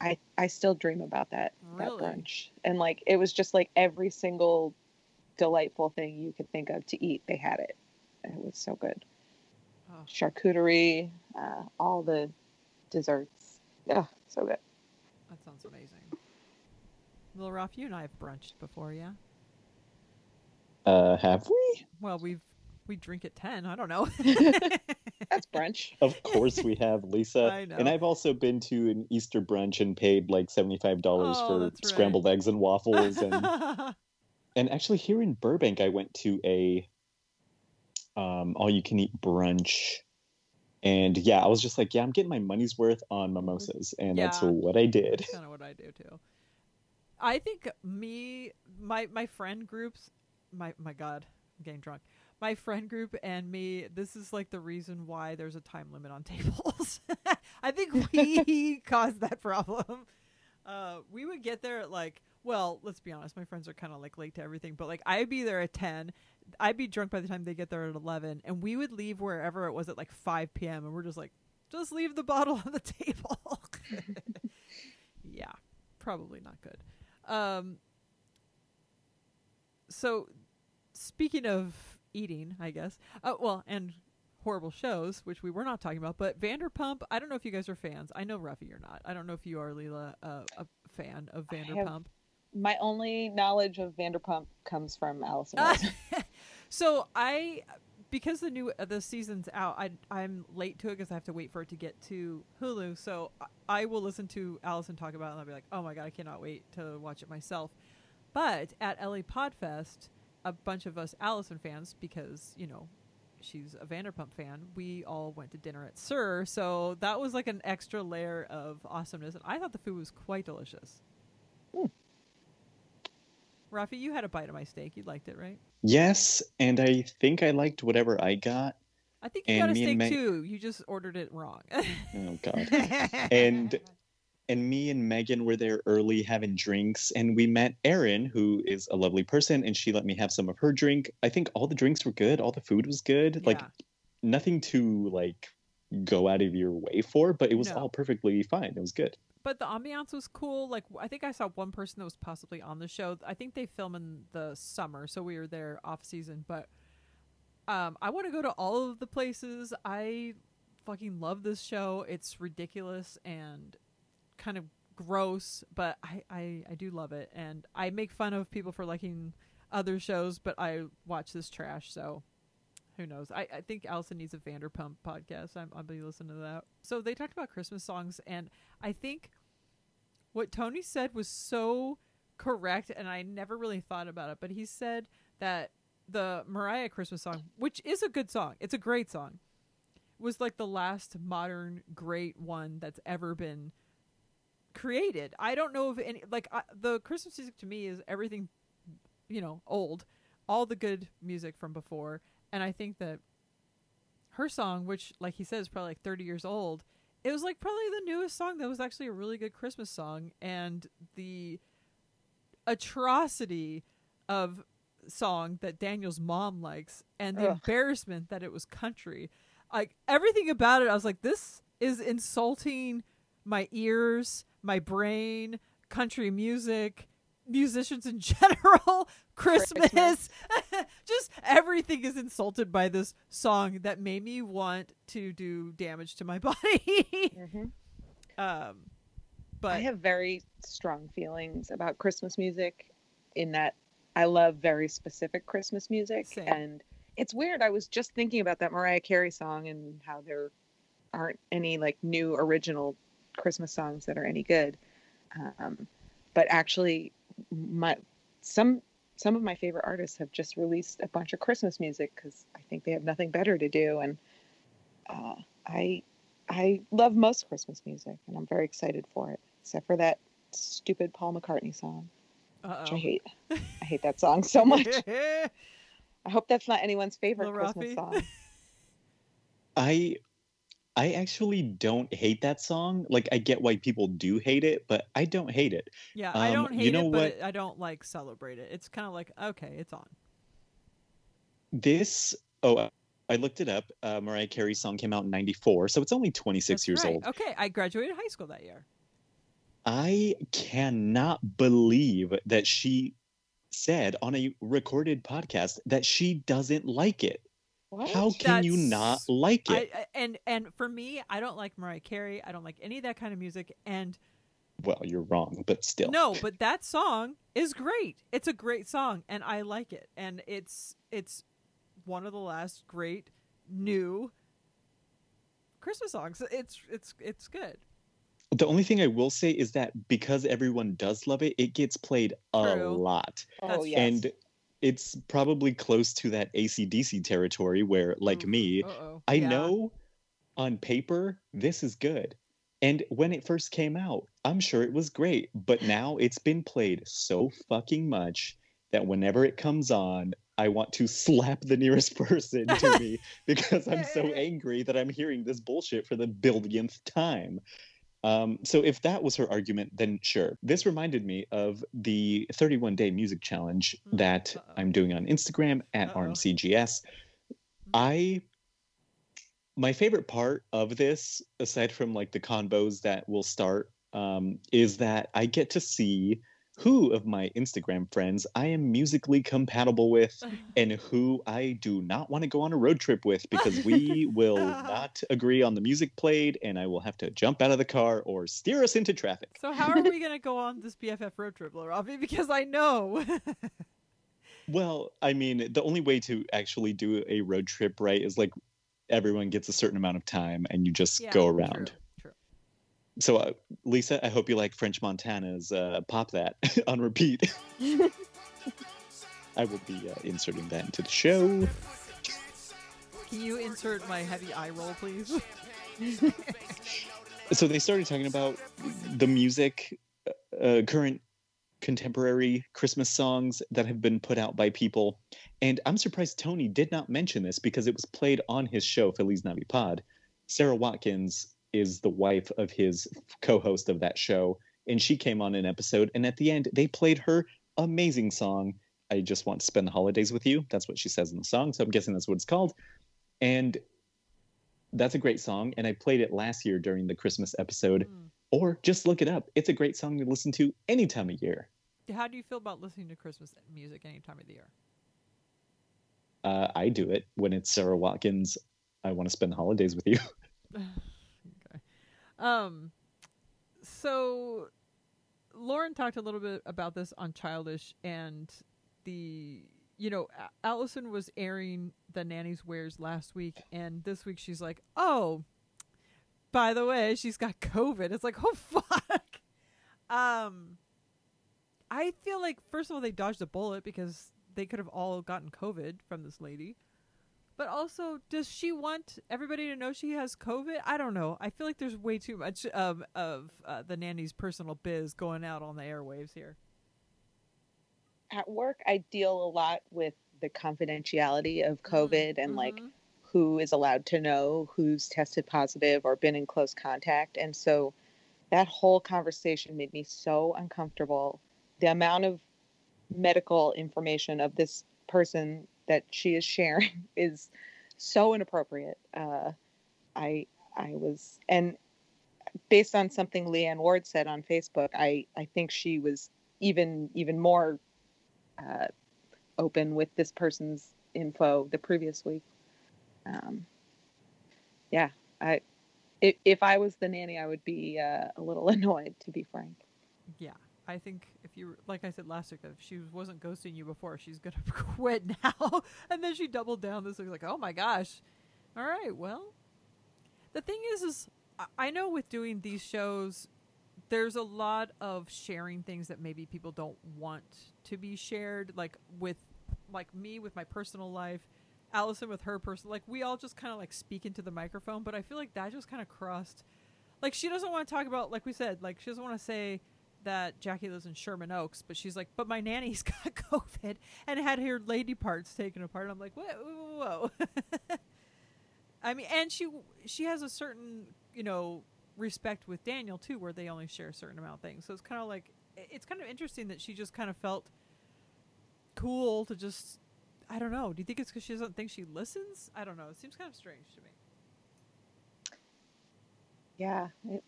I I still dream about that Really? that brunch, and like it was just like every single delightful thing you could think of to eat, they had it. And it was so good. Oh, Charcuterie, uh, all the desserts. Yeah, so good. that sounds amazing. Lil Rafi, you and I have brunched before, yeah? Uh, have we? Well, we've we drink at ten. I don't know. That's brunch. Of course we have, Lisa. I. And I've also been to an Easter brunch and paid like seventy-five dollars Oh, for that's right. scrambled eggs and waffles. And and actually, here in Burbank, I went to a um, all-you-can-eat brunch. And yeah, I was just like, yeah, I'm getting my money's worth on mimosas, and that's what I did. That's kind of what I do too. I think me, my my friend groups, my my God, I'm getting drunk. My friend group and me, this is like the reason why there's a time limit on tables. I think we caused that problem. Uh, we would get there at like, well, let's be honest, my friends are kind of like late to everything, but like I'd be there at ten. I'd be drunk by the time they get there at eleven, and we would leave wherever it was at like five p.m. and we're just like, just leave the bottle on the table. yeah, probably not good. Um, so, speaking of eating, I guess. Uh, well, and horrible shows, which we were not talking about, but Vanderpump. I don't know if you guys are fans. I know Rafi, you're not. I don't know if you are, Leela, uh, a fan of Vanderpump. My only knowledge of Vanderpump comes from Allison. Wilson. so I, because the new uh, the season's out, I I'm late to it because I have to wait for it to get to Hulu. So I, I will listen to Allison talk about it, and I'll be like, oh my god, I cannot wait to watch it myself. But at LA Podfest, a bunch of us Allison fans, because you know she's a Vanderpump fan, we all went to dinner at SUR. So that was like an extra layer of awesomeness, and I thought the food was quite delicious. Hmm. Rafi, you had a bite of my steak. You liked it, right? Yes, and I think I liked whatever I got. I think you And got a steak too. You just ordered it wrong. Oh God. and and me and Megan were there early having drinks, and we met Erin, who is a lovely person, and she let me have some of her drink. I think all the drinks were good, all the food was good, like nothing to like go out of your way for, but it was No. all perfectly fine. It was good. but the ambiance was cool. Like I think I saw one person that was possibly on the show. I think they film in the summer, so we were there off season. But um, I want to go to all of the places. I fucking love this show. It's ridiculous and kind of gross, but I, I, I do love it. And I make fun of people for liking other shows, but I watch this trash, so who knows? I, I think Allison needs a Vanderpump podcast. I'm, I'll be listening to that. So they talked about Christmas songs, and I think what Tony said was so correct, and I never really thought about it, but he said that the Mariah Christmas song, which is a good song, it's a great song, was like the last modern great one that's ever been created. I don't know if any like I, the Christmas music to me is everything, you know, old, all the good music from before, and I think that her song, which like he said is probably like 30 years old, it was like probably the newest song that was actually a really good Christmas song, and the atrocity of song that Daniel's mom likes and the Ugh. embarrassment that it was country. Like everything about it, I was like, this is insulting my ears, my brain, country music, musicians in general, Christmas. Christmas. Just everything is insulted by this song that made me want to do damage to my body. Mhm. um, but I have very strong feelings about Christmas music in that I love very specific Christmas music. Same. And it's weird. I was just thinking about that Mariah Carey song and how there aren't any like new original Christmas songs that are any good. Um, but actually, my some some of my favorite artists have just released a bunch of Christmas music because I think they have nothing better to do. And uh, I I love most Christmas music, and I'm very excited for it, except for that stupid Paul McCartney song, which uh-oh. I hate. I hate that song so much. I hope that's not anyone's favorite Christmas Rafi? song. I I actually don't hate that song. Like I get why people do hate it, but I don't hate it. Yeah, I Um, don't you hate know it, but what? I don't like celebrate it. It's kind of like okay, it's on. This oh I looked it up. Uh, Mariah Carey's song came out in 94, so it's only 26 That's years right. old. Okay, I graduated high school that year. I cannot believe that she said on a recorded podcast that she doesn't like it. What? How can you not like it? I, and and for me, I don't like Mariah Carey. I don't like any of that kind of music. And well, you're wrong, but still. no, but that song is great. It's a great song, and I like it. And it's it's one of the last great new Christmas songs. It's it's it's good. The only thing I will say is that because everyone does love it, it gets played a True. lot. Oh, That's- yes. And it's probably close to that ACDC territory where, like Ooh, me, uh-oh. I Yeah. know on paper this is good. And when it first came out, I'm sure it was great. But now it's been played so fucking much that whenever it comes on, I want to slap the nearest person to me because I'm so angry that I'm hearing this bullshit for the billionth time. Um, so if that was her argument, then sure. This reminded me of the 31 day music challenge Mm, that uh-oh. I'm doing on Instagram at Uh-oh. RMCGS. I my favorite part of this, aside from like the combos that will start, um, is that I get to see who of my Instagram friends I am musically compatible with and who I do not want to go on a road trip with because we will uh-huh. not agree on the music played and I will have to jump out of the car or steer us into traffic. So how are we gonna go on this BFF road trip, Robbie? Because I know. Well, I mean, the only way to actually do a road trip right is like everyone gets a certain amount of time and you just Yeah, go around. True. So, uh, Lisa, I hope you like French Montana's uh, Pop That on repeat. I will be uh, inserting that into the show. Can you insert my heavy eye roll, please? So, they started talking about the music, uh, current contemporary Christmas songs that have been put out by people. And I'm surprised Tony did not mention this because it was played on his show, Feliz Navi Pod. Sarah Watkins is the wife of his co host of that show. And she came on an episode. And at the end, they played her amazing song, I Just Want to Spend the Holidays with You. That's what she says in the song. So I'm guessing that's what it's called. And that's a great song. And I played it last year during the Christmas episode. Mm. Or just look it up. It's a great song to listen to any time of year. How do you feel about listening to Christmas music any time of the year? Uh, I do it when it's Sarah Watkins. I want to spend the holidays with you. Um. So, Lauren talked a little bit about this on Childish and the. You know, Allison was airing the nanny's wares last week, and this week she's like, "Oh, by the way, she's got COVID." It's like, "Oh fuck." Um, I feel like first of all they dodged a bullet because they could have all gotten COVID from this lady. But also, does she want everybody to know she has COVID? I don't know. I feel like there's way too much of of uh, the nanny's personal biz going out on the airwaves here. At work, I deal a lot with the confidentiality of COVID and like Mhm. who is allowed to know who's tested positive or been in close contact. And so that whole conversation made me so uncomfortable. The amount of medical information of this person that she is sharing is so inappropriate. Uh, I I was and based on something Leanne Ward said on Facebook, I I think she was even even more uh, open with this person's info the previous week. Um, yeah, I if, if I was the nanny, I would be uh, a little annoyed, to be frank. Yeah, I think if you like I said last week, if she wasn't ghosting you before, she's gonna quit now. and then she doubled down this week, like, oh my gosh. All right, well, the thing is, is I- know with doing these shows, there's a lot of sharing things that maybe people don't want to be shared, like with like me with my personal life. Allison with her personal like we all just kind of like speak into the microphone but i feel like that just kind of crossed like she doesn't want to talk about like we said like she doesn't want to say that Jackie lives in Sherman Oaks, but she's like, but my nanny's got COVID and had her lady parts taken apart. I'm like, whoa, whoa, whoa. I mean, and she she has a certain you know respect with Daniel too, where they only share a certain amount of things. So it's kind of like it's kind of interesting that she just kind of felt cool to just I don't know. Do you think it's because she doesn't think she listens? I don't know. It seems kind of strange to me. Yeah, it,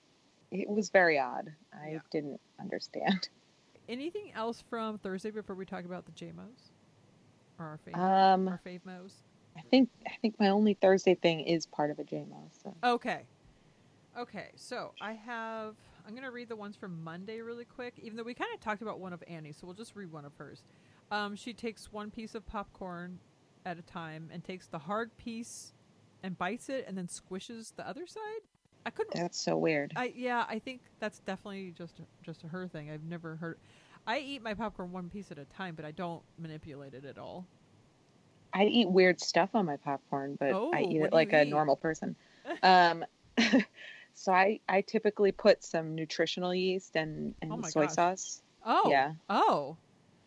it was very odd. I Yeah. didn't understand. Anything else from Thursday before we talk about the JMOs or our fave Um, our fave mo's? I think I think my only Thursday thing is part of a JMO. So Okay. Okay, so I have. I'm going to read the ones from Monday really quick, even though we kind of talked about one of Annie's, so we'll just read one of hers. Um, she takes one piece of popcorn at a time and takes the hard piece and bites it and then squishes the other side. I couldn't. that's so weird. I yeah, I think that's definitely just just a her thing. I've never heard. I eat my popcorn one piece at a time, but I don't manipulate it at all. I eat weird stuff on my popcorn, but Oh, I eat it like a eat? normal person. um, so I I typically put some nutritional yeast and and Oh soy gosh. sauce. Oh Yeah. Oh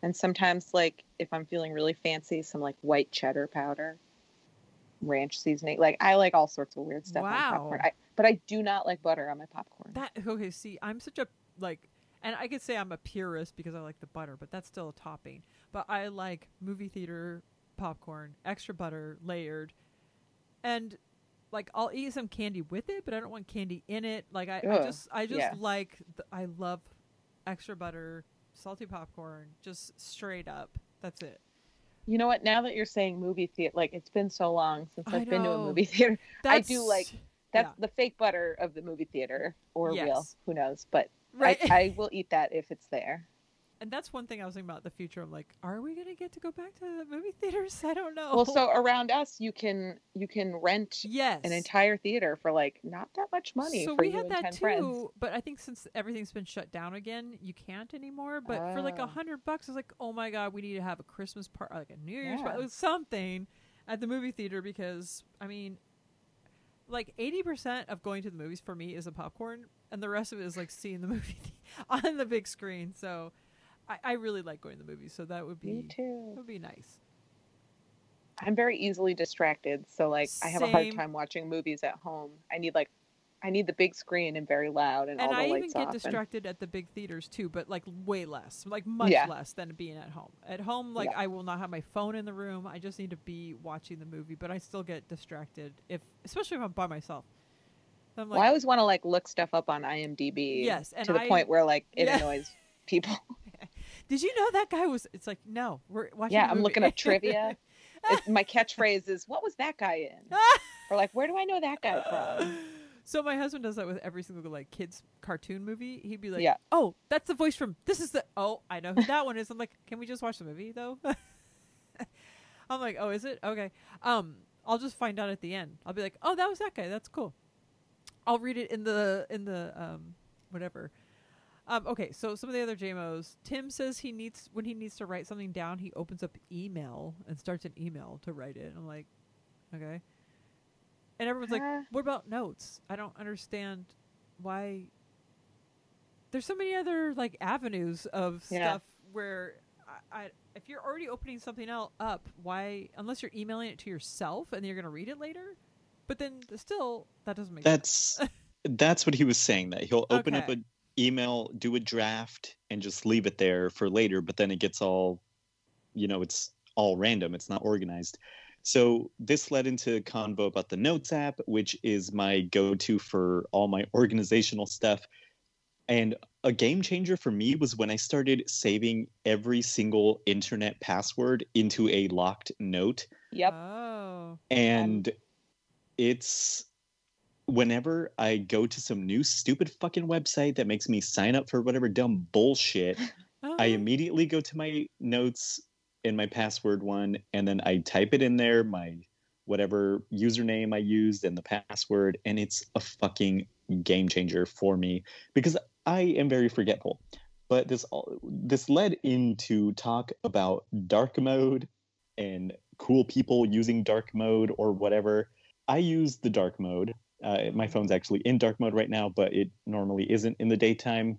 And sometimes, like, if I'm feeling really fancy, some like white cheddar powder, ranch seasoning. Like, I like all sorts of weird stuff on popcorn. I, but I do not like butter on my popcorn. That okay? See, I'm such a like, and I could say I'm a purist because I like the butter, but that's still a topping. But I like movie theater popcorn, extra butter, layered, and like I'll eat some candy with it, but I don't want candy in it. Like I, I just, I just yeah. like, the, I love extra butter, salty popcorn, just straight up. That's it. You know what? Now that you're saying movie theater, like it's been so long since I've been to a movie theater. I do like- That's Yeah. the fake butter of the movie theater or real. Who knows? But right. I, I will eat that if it's there. And that's one thing I was thinking about the future. I'm like, are we gonna get to go back to the movie theaters? I don't know. Well, so around us, you can you can rent yes, an entire theater for like not that much money So we had that too, friends. but I think since everything's been shut down again, you can't anymore. But for like a Oh. hundred bucks, it's like, oh my god, we need to have a Christmas party, like a New Year's Yeah. party, something at the movie theater because I mean, like eighty percent of going to the movies for me is a popcorn, and the rest of it is like seeing the movie on the big screen. So I, I really like going to the movies. So that would be Me too. would be nice. I'm very easily distracted, so like I have a hard time watching movies at home. I need like I need the big screen and very loud and, and all the I even lights get off. and- distracted at the big theaters too, but like way less, like much Yeah. less than being at home. At home, like Yeah. I will not have my phone in the room. I just need to be watching the movie, but I still get distracted if, especially if I'm by myself. So I'm like, well, I always want to like look stuff up on IMDb. Yes, and to the I- point where like it Yeah. annoys people. did you know that guy was? It's like, no, we're watching. yeah, I'm looking up trivia. My catchphrase is, "What was that guy in?" or like, "Where do I know that guy from?" So my husband does that with every single like kids cartoon movie. He'd be like, Yeah. "Oh, that's the voice from this is the oh I know who that one is." I'm like, "Can we just watch the movie though?" I'm like, "Oh, is it okay?" Um, I'll just find out at the end. I'll be like, "Oh, that was that guy. That's cool." I'll read it in the in the um whatever. Um, okay, so some of the other JMOs. Tim says he needs when he needs to write something down, he opens up email and starts an email to write it. I'm like, okay. And everyone's like, Uh. "What about notes?" I don't understand why. There's so many other like avenues of Yeah. stuff where I, I if you're already opening something else up, why unless you're emailing it to yourself and then you're gonna read it later? But then still, that doesn't make sense. That's that's what he was saying. That he'll open up Okay. An email, do a draft, and just leave it there for later. But then it gets all, you know, it's all random. It's not organized. So this led into a convo about the Notes app, which is my go-to for all my organizational stuff. And a game changer for me was when I started saving every single internet password into a locked note Yep. Oh. and it's whenever I go to some new stupid fucking website that makes me sign up for whatever dumb bullshit, I Oh. immediately go to my notes in my password one and then I type it in there, my whatever username I used and the password, and it's a fucking game changer for me because I am very forgetful. But this all this led into talk about dark mode and cool people using dark mode or whatever. I use the dark mode. Uh, my phone's actually in dark mode right now, but it normally isn't in the daytime.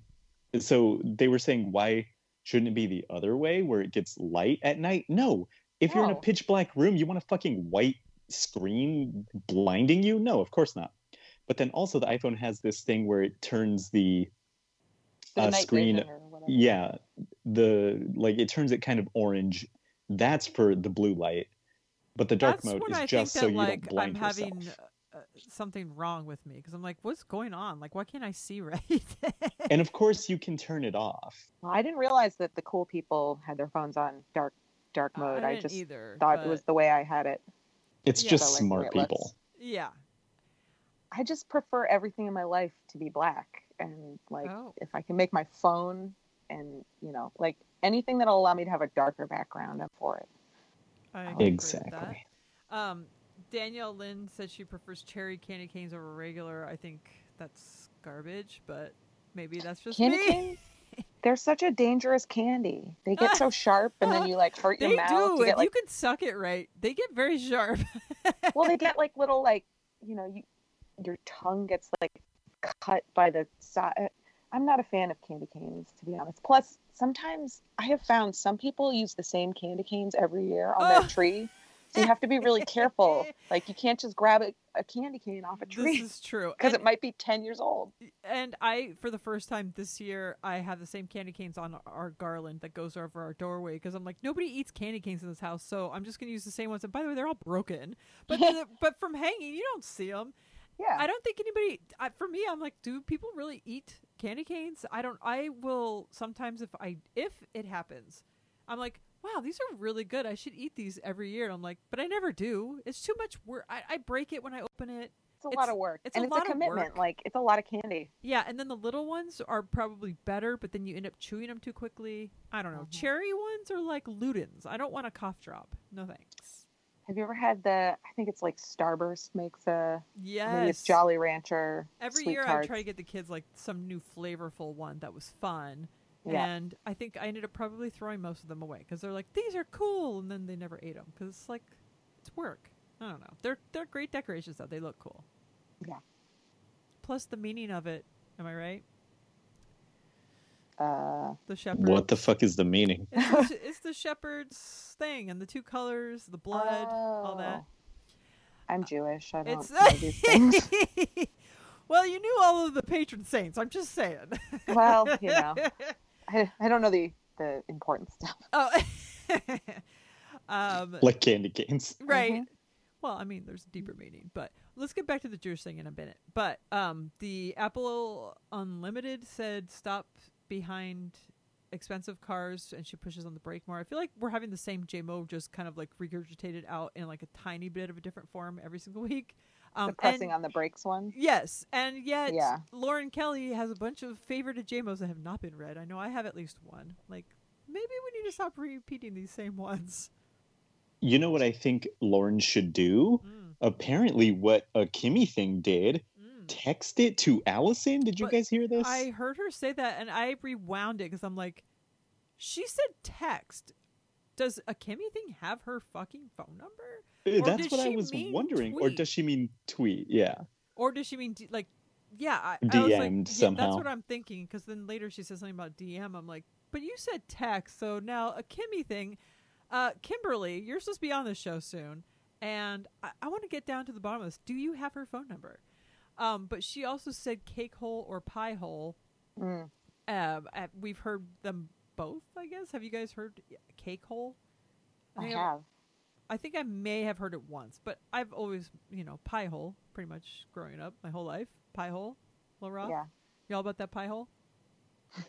So they were saying, why shouldn't it be the other way where it gets light at night? No. If you're in a pitch black room, you want a fucking white screen blinding you? No, of course not. But then also the iPhone has this thing where it turns the The uh, screen vision or whatever. yeah the like it turns it kind of orange that's for the blue light but the dark That's mode is I just so that you like don't blind I'm yourself uh, something wrong with me because I'm like, what's going on? Like, why can't I see right? and of course you can turn it off Well, I didn't realize that the cool people had their phones on dark dark mode. I, didn't just either. thought it was the way I had it. it's Yeah. just So, like, smart wait, let's- people yeah. I just prefer everything in my life to be black, and like Oh. if I can make my phone and you know like anything that'll allow me to have a darker background, I'm for it. I agree with that. exactly Um, Danielle Lynn said she prefers cherry candy canes over regular. I think that's garbage, but maybe that's just Candy me. canes, they're such a dangerous candy. They get so sharp, and then you like hurt They your mouth. do. You get like you can suck it right, they get very sharp. well, they get like little like you know you your tongue gets like cut by the side. I'm not a fan of candy canes to be honest. Plus, sometimes I have found some people use the same candy canes every year on Oh. their tree. So you have to be really careful. Like you can't just grab a, a candy cane off a tree. this is true. because it might be 10 years old. and I, for the first time this year, I have the same candy canes on our garland that goes over our doorway because I'm like, nobody eats candy canes in this house, so I'm just gonna use the same ones. And by the way, they're all broken, but the, but from hanging, you don't see them. Yeah. I don't think anybody. I, for me, I'm like, do people really eat candy canes? I don't. I will sometimes if I if it happens, I'm like, wow, these are really good. I should eat these every year. And I'm like, but I never do. It's too much work. I, I break it when I open it. It's a It's- lot of work. it's and a it's lot a of commitment. work. Like it's a lot of candy. Yeah, and then the little ones are probably better, but then you end up chewing them too quickly. I don't know. Mhm. Cherry ones are like Ludens. I don't want a cough drop. No thanks. Have you ever had the? I think it's like Starburst makes a. Yes. Maybe it's Jolly Rancher. Every year I try to get the kids like some new flavorful one that was fun. Yeah. And I think I ended up probably throwing most of them away because they're like these are cool, and then they never ate them because it's like it's work. I don't know. They're they're great decorations though. They look cool. Yeah. Plus the meaning of it. Am I right? Uh, The shepherd. what the fuck is the meaning It's the, it's the shepherd's thing and the two colors, the blood, all that. oh. I'm Jewish. I don't It's know these things. well, you knew all of the patron saints. I'm just saying. well, you know, I, I don't know the the important stuff. oh. um, like candy canes right. Mhm. Well, I mean, there's a deeper meaning, but let's get back to the Jewish thing in a minute. But um, the Apple Unlimited said stop behind expensive cars, and she pushes on the brake more. I feel like we're having the same JMO, just kind of like regurgitated out in like a tiny bit of a different form every single week. Um, the pressing and- on the brakes one. Yes, and yet Yeah. Lauren Kelly has a bunch of favorite JMOs that have not been read. I know I have at least one. Like maybe we need to stop repeating these same ones. You know what I think Lauren should do? Mm, Apparently, what a Kimmy thing did, mm. text it to Allison. Did you But guys hear this? I heard her say that, and I rewound it because I'm like, she said text. Does a Kimmy thing have her fucking phone number, Uh, or That's what I was mean wondering. Or does she mean tweet? Yeah. or does she mean like, yeah? I, I was like, DM'd yeah, that's what I'm thinking. Because then later she says something about DM. I'm like, but you said text, so now a Kimmy thing. Uh, Kimberly, you're supposed to be on this show soon, and I, I want to get down to the bottom of this. Do you have her phone number? Um, but she also said cake hole or pie hole. Mm. Um, uh, we've heard them both, I guess. Have you guys heard cake hole? I think have. I think I may have heard it once, but I've always, you know, pie hole pretty much growing up my whole life. Pie hole, Laura. Yeah. Y'all about that pie hole?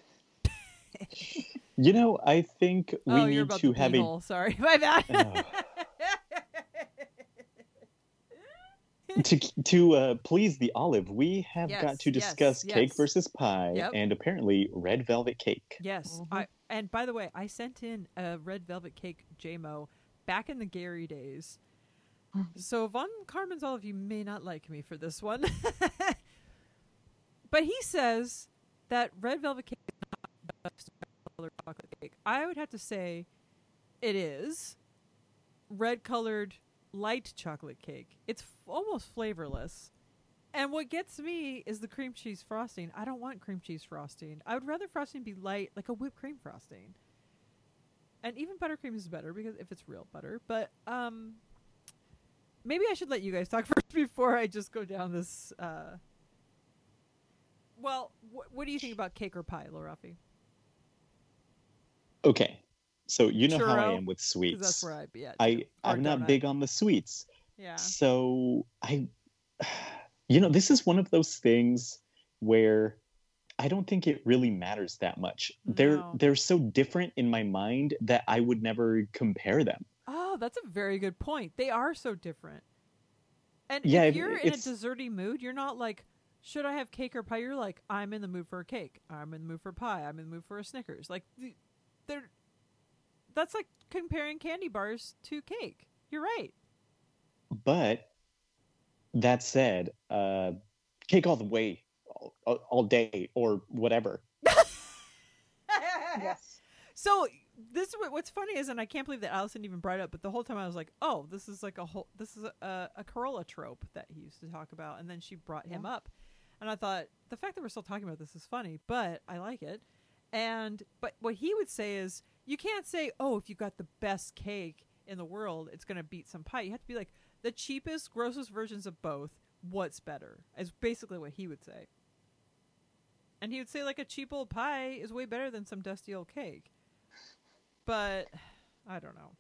You know, I think we oh, you're need about to the have pee a. hole. Sorry, my bad. Oh. to to uh, please the olive, we have Yes, got to yes, discuss cake yes. versus pie, Yep. and apparently red velvet cake. Yes, Mhm. I and by the way, I sent in a red velvet cake JMO back in the Gary days. Hmm. so Von Carmen's all of you may not like me for this one, but he says that red velvet cake is not the best colored chocolate cake. I would have to say it is red colored light chocolate cake. It's f- almost flavorless. And what gets me is the cream cheese frosting. I don't want cream cheese frosting. I would rather frosting be light, like a whipped cream frosting. And even buttercream is better because if it's real butter. But um, maybe I should let you guys talk first before I just go down this. Uh... Well, wh- what do you think about cake or pie, Lorafi? Okay, so you know how I am with sweets. that's where I'd be at. I, I'm not big on the sweets. Yeah. So I, you know, this is one of those things where I don't think it really matters that much. They're they're so different in my mind that I would never compare them. Oh, that's a very good point. They are so different. And Yeah, if you're in a desserty mood, you're not like, should I have cake or pie? You're like, I'm in the mood for a cake. I'm in the mood for pie. I'm in the mood for a Snickers. Like, th- they're that's like comparing candy bars to cake. You're right. But that said, uh, cake all the way, all, all- all day, or whatever. Yes. So this what's funny is, and I can't believe that Allison even brought it up. But the whole time I was like, "Oh, this is like a whole, this is a, a Carolla trope that he used to talk about." And then she brought him up, and I thought the fact that we're still talking about this is funny, but I like it. And but what he would say is, you can't say, "Oh, if you got the best cake in the world, it's going to beat some pie." You have to be like the cheapest, grossest versions of both. What's better? Is basically what he would say. And he would say like a cheap old pie is way better than some dusty old cake. But I don't know.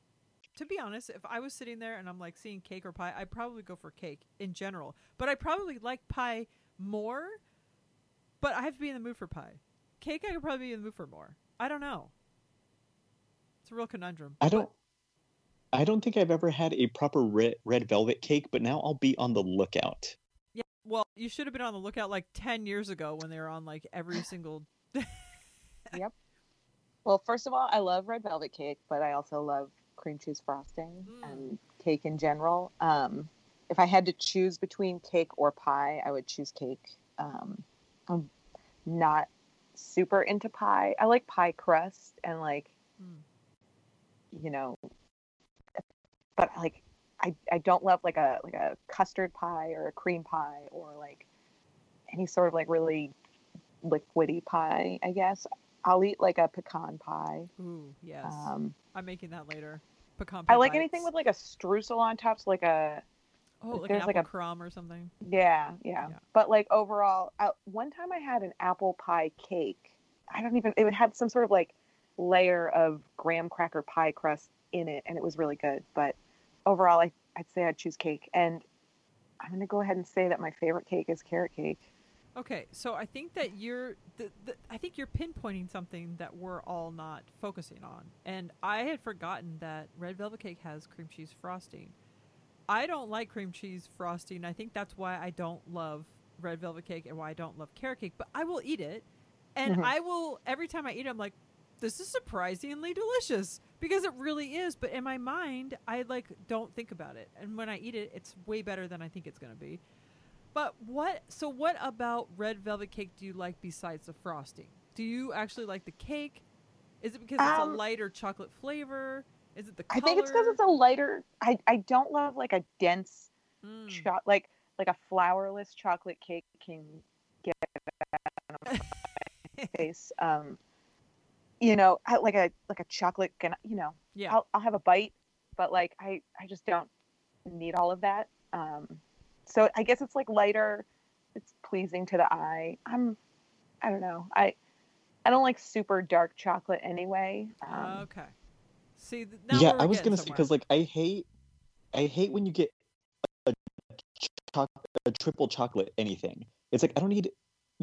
To be honest, if I was sitting there and I'm like seeing cake or pie, I'd probably go for cake in general. But I probably like pie more. But I have to be in the mood for pie. Cake, I could probably be in the mood for more. I don't know. It's a real conundrum. I don't. I don't think I've ever had a proper red, red velvet cake, but now I'll be on the lookout. Yeah, well, you should have been on the lookout like 10 years ago when they were on like every single. Yep. Well, first of all, I love red velvet cake, but I also love cream cheese frosting Mm. and cake in general. Um, if I had to choose between cake or pie, I would choose cake. Um, I'm not super into pie. I like pie crust and like, Mm. you know, but like, I, I don't love like a like a custard pie or a cream pie or like any sort of like really liquidy pie. I guess I'll eat like a pecan pie. Ooh, yes. Um, I'm making that later. Pecan pie. I like bites. anything with like a streusel on top, so like a Oh, like there's an like apple a- crumb or something. yeah, yeah. Yeah. But like overall, I, one time I had an apple pie cake. I don't even. It had some sort of like layer of graham cracker pie crust in it, and it was really good. But overall, I I'd say I'd choose cake, and I'm gonna go ahead and say that my favorite cake is carrot cake. Okay, so I think that you're, the, the, I think you're pinpointing something that we're all not focusing on, and I had forgotten that red velvet cake has cream cheese frosting. I don't like cream cheese frosting. I think that's why I don't love red velvet cake and why I don't love carrot cake. But I will eat it, and Mhm. I will every time I eat it, I'm like, this is surprisingly delicious because it really is. But in my mind, I like don't think about it, and when I eat it, it's way better than I think it's gonna be. But what? So what about red velvet cake do you like besides the frosting? Do you actually like the cake? Is it because it's a Um, lighter chocolate flavor? Is it the I think it's because it's a lighter. I I don't love like a dense Mm. cho- like like a flourless chocolate cake can get my face. Um, you know, like a like a chocolate. Gana- you know, yeah. I'll I'll have a bite, but like I I just don't need all of that. Um, so I guess it's like lighter. It's pleasing to the eye. I'm I don't know. I I don't like super dark chocolate anyway. Um, okay. See, now yeah, I was gonna say because like I hate, I hate when you get a, choc- a triple chocolate anything. It's like I don't need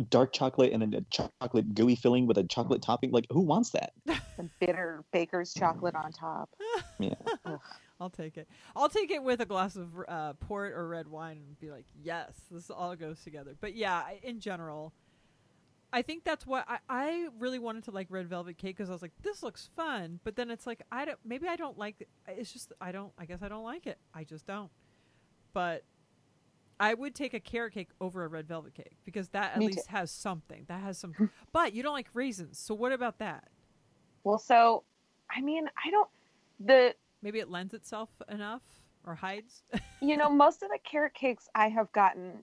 dark chocolate and a chocolate gooey filling with a chocolate topping. Like who wants that? some bitter baker's chocolate on top. Yeah. I'll take it. I'll take it with a glass of uh, port or red wine and be like, yes, this all goes together. But yeah, in general, I think that's what I, I really wanted to like red velvet cake because I was like, this looks fun. But then it's like, I don't, maybe I don't like it. It's just, I don't, I guess I don't like it. I just don't. But I would take a carrot cake over a red velvet cake because that at Me least too. has something. That has some, but you don't like raisins. So what about that? Well, so I mean, I don't the Maybe it lends itself enough or hides. you know most of the carrot cakes I have gotten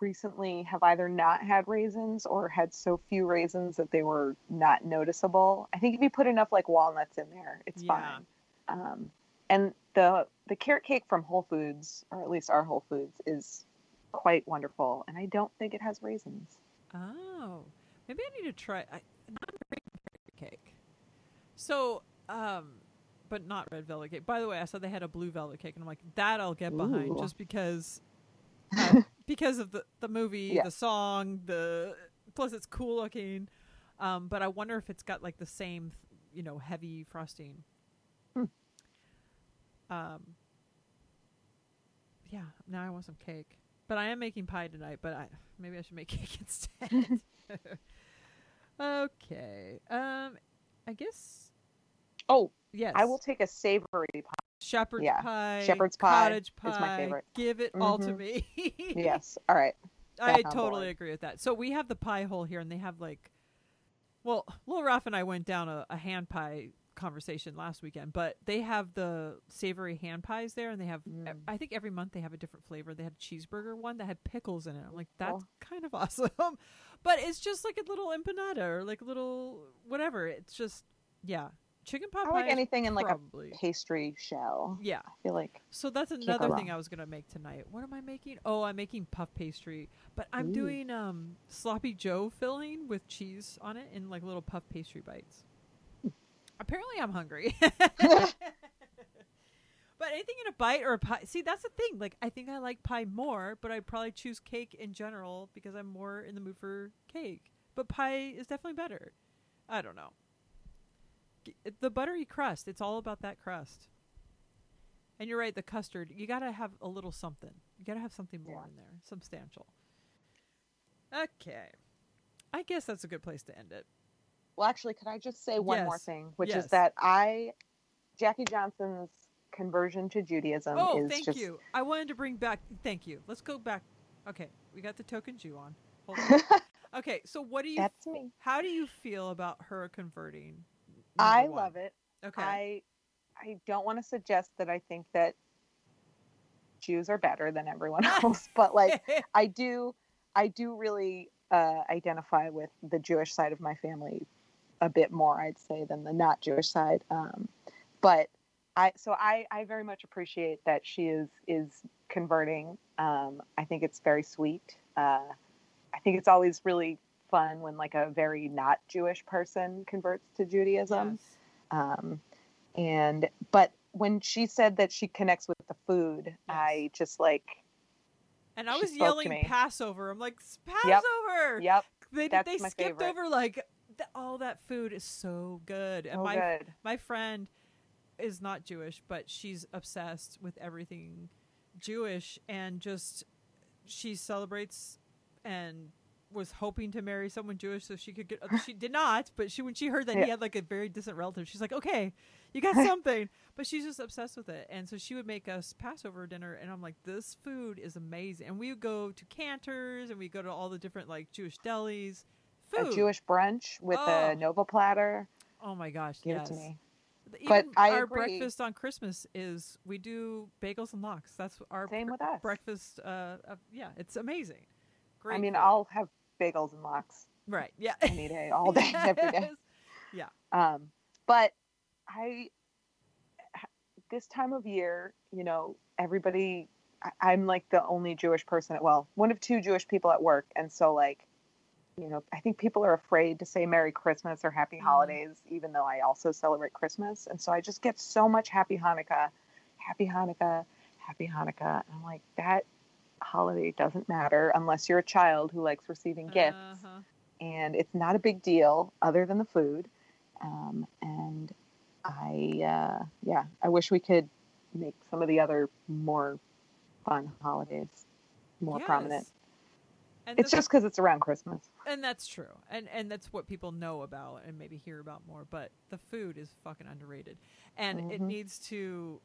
recently have either not had raisins or had so few raisins that they were not noticeable. I think if you put enough like walnuts in there, it's Yeah. fine. Um, and the the carrot cake from Whole Foods, or at least our Whole Foods, is quite wonderful, and I don't think it has raisins. Oh, maybe I need to try. I, not carrot cake. So, um, but not red velvet cake. By the way, I saw they had a blue velvet cake, and I'm like, that I'll get behind Ooh. just because, uh, because of the the movie, Yeah. the song, the plus it's cool looking. Um, but I wonder if it's got like the same, you know, heavy frosting. Um. Yeah, now I want some cake. But I am making pie tonight. But I maybe I should make cake instead. okay. Um, I guess Oh, yes. I will take a savory pie. shepherd's yeah. pie. Shepherd's pie cottage pie. is my favorite. Give it all to Mhm. me. Yes. All right. I totally agree with that. So we have the pie hole here, and they have like, well, Lil Rafi and I went down a, a hand pie conversation last weekend, but they have the savory hand pies there, and they have. Mm. I think every month they have a different flavor. They had a cheeseburger one that had pickles in it. I'm like, that's Cool. kind of awesome, but it's just like a little empanada or like a little whatever. It's just yeah, chicken pot I pie. like anything in like a pastry shell. yeah. I feel like So that's another thing wrong. I was gonna make tonight. What am I making? Oh, I'm making puff pastry, but I'm Ooh. doing um sloppy Joe filling with cheese on it in like little puff pastry bites. Apparently, I'm hungry. but anything in a bite or a pie. See, that's the thing. Like, I think I like pie more, but I'd probably choose cake in general because I'm more in the mood for cake. But pie is definitely better. I don't know. The buttery crust. It's all about that crust. And you're right, the custard, you got to have a little something. You got to have something more Yeah. in there, substantial. Okay. I guess that's a good place to end it. Well, actually, could I just say one more thing, which Yes. is that I, Jackie Johnson's conversion to Judaism Oh, thank just you. I wanted to bring back. Thank you. Let's go back. Okay, we got the token Jew on. Hold on. okay, so what do you? that's me. How do you feel about her converting? I love it. Okay. I I don't want to suggest that I think that Jews are better than everyone else, but like I do I do really uh, identify with the Jewish side of my family a bit more, I'd say, than the not Jewish side. Um, but I so I, I very much appreciate that she is is converting. Um, I think it's very sweet. Uh, I think it's always really fun when like a very not Jewish person converts to Judaism. Yes. Um, and but when she said that she connects with the food, I just like And I was yelling. Passover. I'm like Yep. Passover. yep, They That's they skipped favorite. over like th- all that food is so good. And oh my good. my friend is not Jewish, but she's obsessed with everything Jewish and just she celebrates and was hoping to marry someone Jewish so she could get. She did not, but she when she heard that he had like a very distant relative, she's like, okay, you got something. but she's just obsessed with it, and so she would make us Passover dinner, and I'm like, this food is amazing. And we would go to Canter's, and we go to all the different like Jewish delis. Food. A Jewish brunch with Oh. a Nova platter. Oh my gosh, Give yes. it to me. Even But I our agree. breakfast on Christmas is we do bagels and lox. That's our Same with us. breakfast. Uh, of, yeah, it's amazing. Great. I mean, food. I'll have bagels and lox right. Yeah. any day, all day, every day. Yeah. Um, but I, this time of year, you know, everybody, I, I'm like the only Jewish person, at, well, one of two Jewish people at work. And so, like, you know, I think people are afraid to say Merry Christmas or Happy Mhm. Holidays, even though I also celebrate Christmas. And so I just get so much Happy Hanukkah, Happy Hanukkah, Happy Hanukkah. And I'm like, that holiday doesn't matter unless you're a child who likes receiving gifts Uh-huh. and it's not a big deal other than the food. Um, and I, uh, yeah, I wish we could make some of the other more fun holidays more prominent. And It's just because it's around Christmas. And that's true, and and that's what people know about and maybe hear about more. But the food is fucking underrated, and it Mhm. needs to.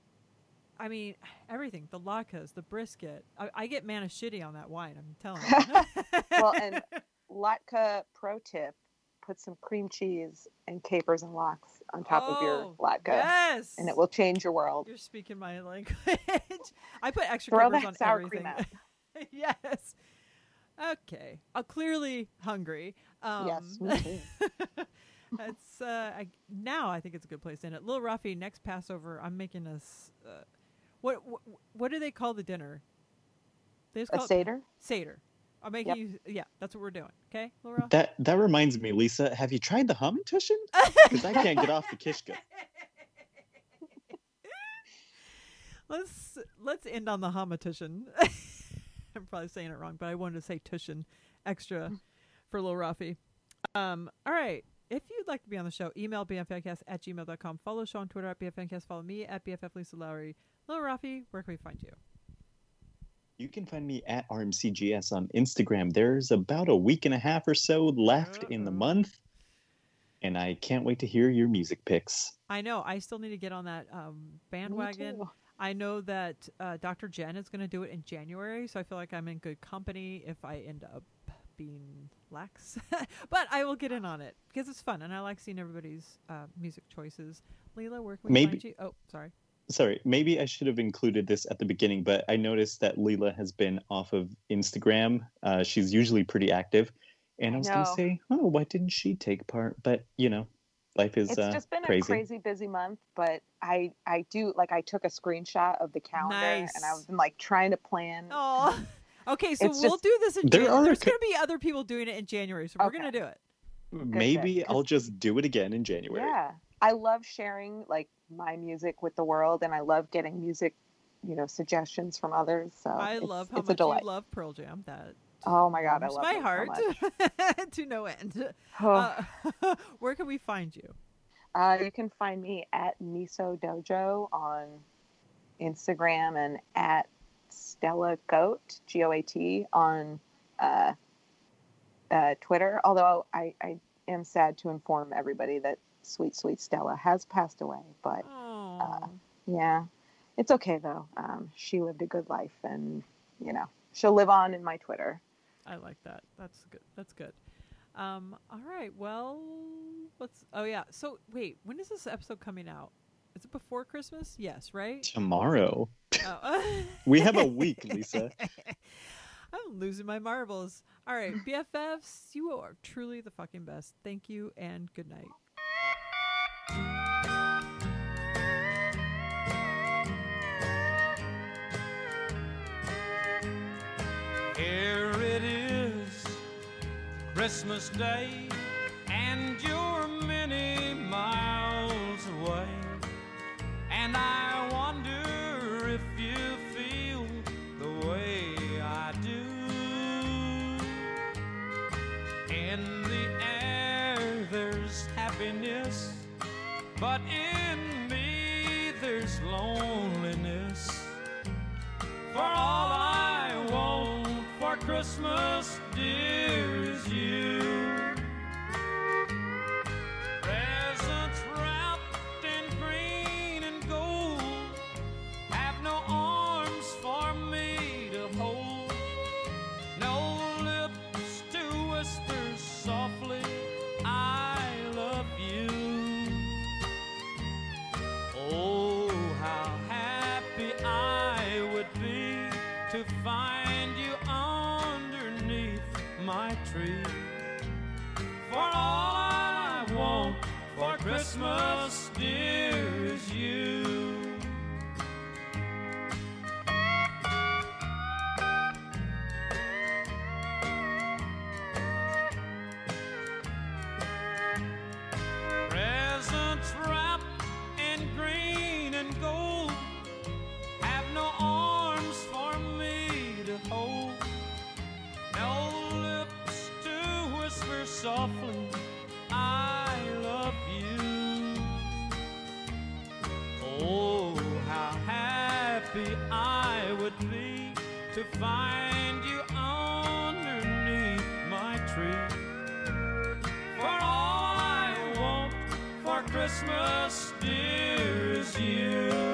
I mean, everything the latkes, the brisket. I, I get mana shitty on that wine. I'm telling you. Well, and latke pro tip: put some cream cheese and capers and lox on top of your Oh, latke, Yes, and it will change your world. You're speaking my language. I put extra Throw capers that on sour everything. cream out. yes. Okay. I'm clearly hungry. Um, yes, me too. it's uh, I, now I think it's a good place to end it. Little Rafi, next Passover, I'm making us. Uh, what, what what do they call the dinner? They just A call it seder. Seder. I'm making Yep. you. Yeah, that's what we're doing. Okay, Laura. That that reminds me, Lisa. Have you tried the humtushin? Because I can't get off the kishka. let's let's end on the Hamatushin. I'm probably saying it wrong, but I wanted to say tushin extra for Lil Rafi. Um, all right. If you'd like to be on the show, email bffcast at gmail.com. Follow the show on Twitter at bffcast. Follow me at bff Lisa Lowry. Lil Rafi, where can we find you? You can find me at RMCGS on Instagram. There's about a week and a half or so left in the month, and I can't wait to hear your music picks. I know. I still need to get on that um, Me bandwagon. Too. I know that uh, Dr. Jen is going to do it in January, so I feel like I'm in good company if I end up being lax. but I will get in on it because it's fun and I like seeing everybody's uh, music choices. Leela, where can we Maybe- find you? Oh, sorry. Sorry, maybe I should have included this at the beginning, but I noticed that Leela has been off of Instagram. Uh, she's usually pretty active, and I I was going to say, oh, why didn't she take part? But you know, life is it's uh, just been crazy. a crazy busy month but i i do like i took a screenshot of the calendar and i've been like trying to plan Oh, okay. So It's we'll just- do this in There January. are There's going to be other people doing it in January, so we're going to do it. Maybe good, 'cause- I'll just do it again in January. yeah i love sharing like my music with the world and i love getting music you know suggestions from others so I it's, love how it's a much delight you love Pearl Jam. That oh my god i love my it heart so to no end. Oh. Uh, where can we find you? Uh, you can find me at Miso Dojo on Instagram and at Stella Goat G O A T on uh, uh, Twitter. Although I, I am sad to inform everybody that sweet sweet Stella has passed away, but Oh, yeah, it's okay though. Um, she lived a good life, and you know she'll live on in my Twitter. I like that. That's good. That's good. Um, all right. Well, let's. Oh yeah. So wait, when is this episode coming out? Is it before Christmas? Yes, right? Tomorrow, Oh. we have a week, Lisa. I'm losing my marbles. All right, BFFs, you are truly the fucking best. Thank you and good night. Christmas Day, and you're many miles away. And I wonder if you feel the way I do. In the air, there's happiness, but in me, there's loneliness. For all I want for Christmas find you underneath my tree. For all I want for Christmas, dear, is you.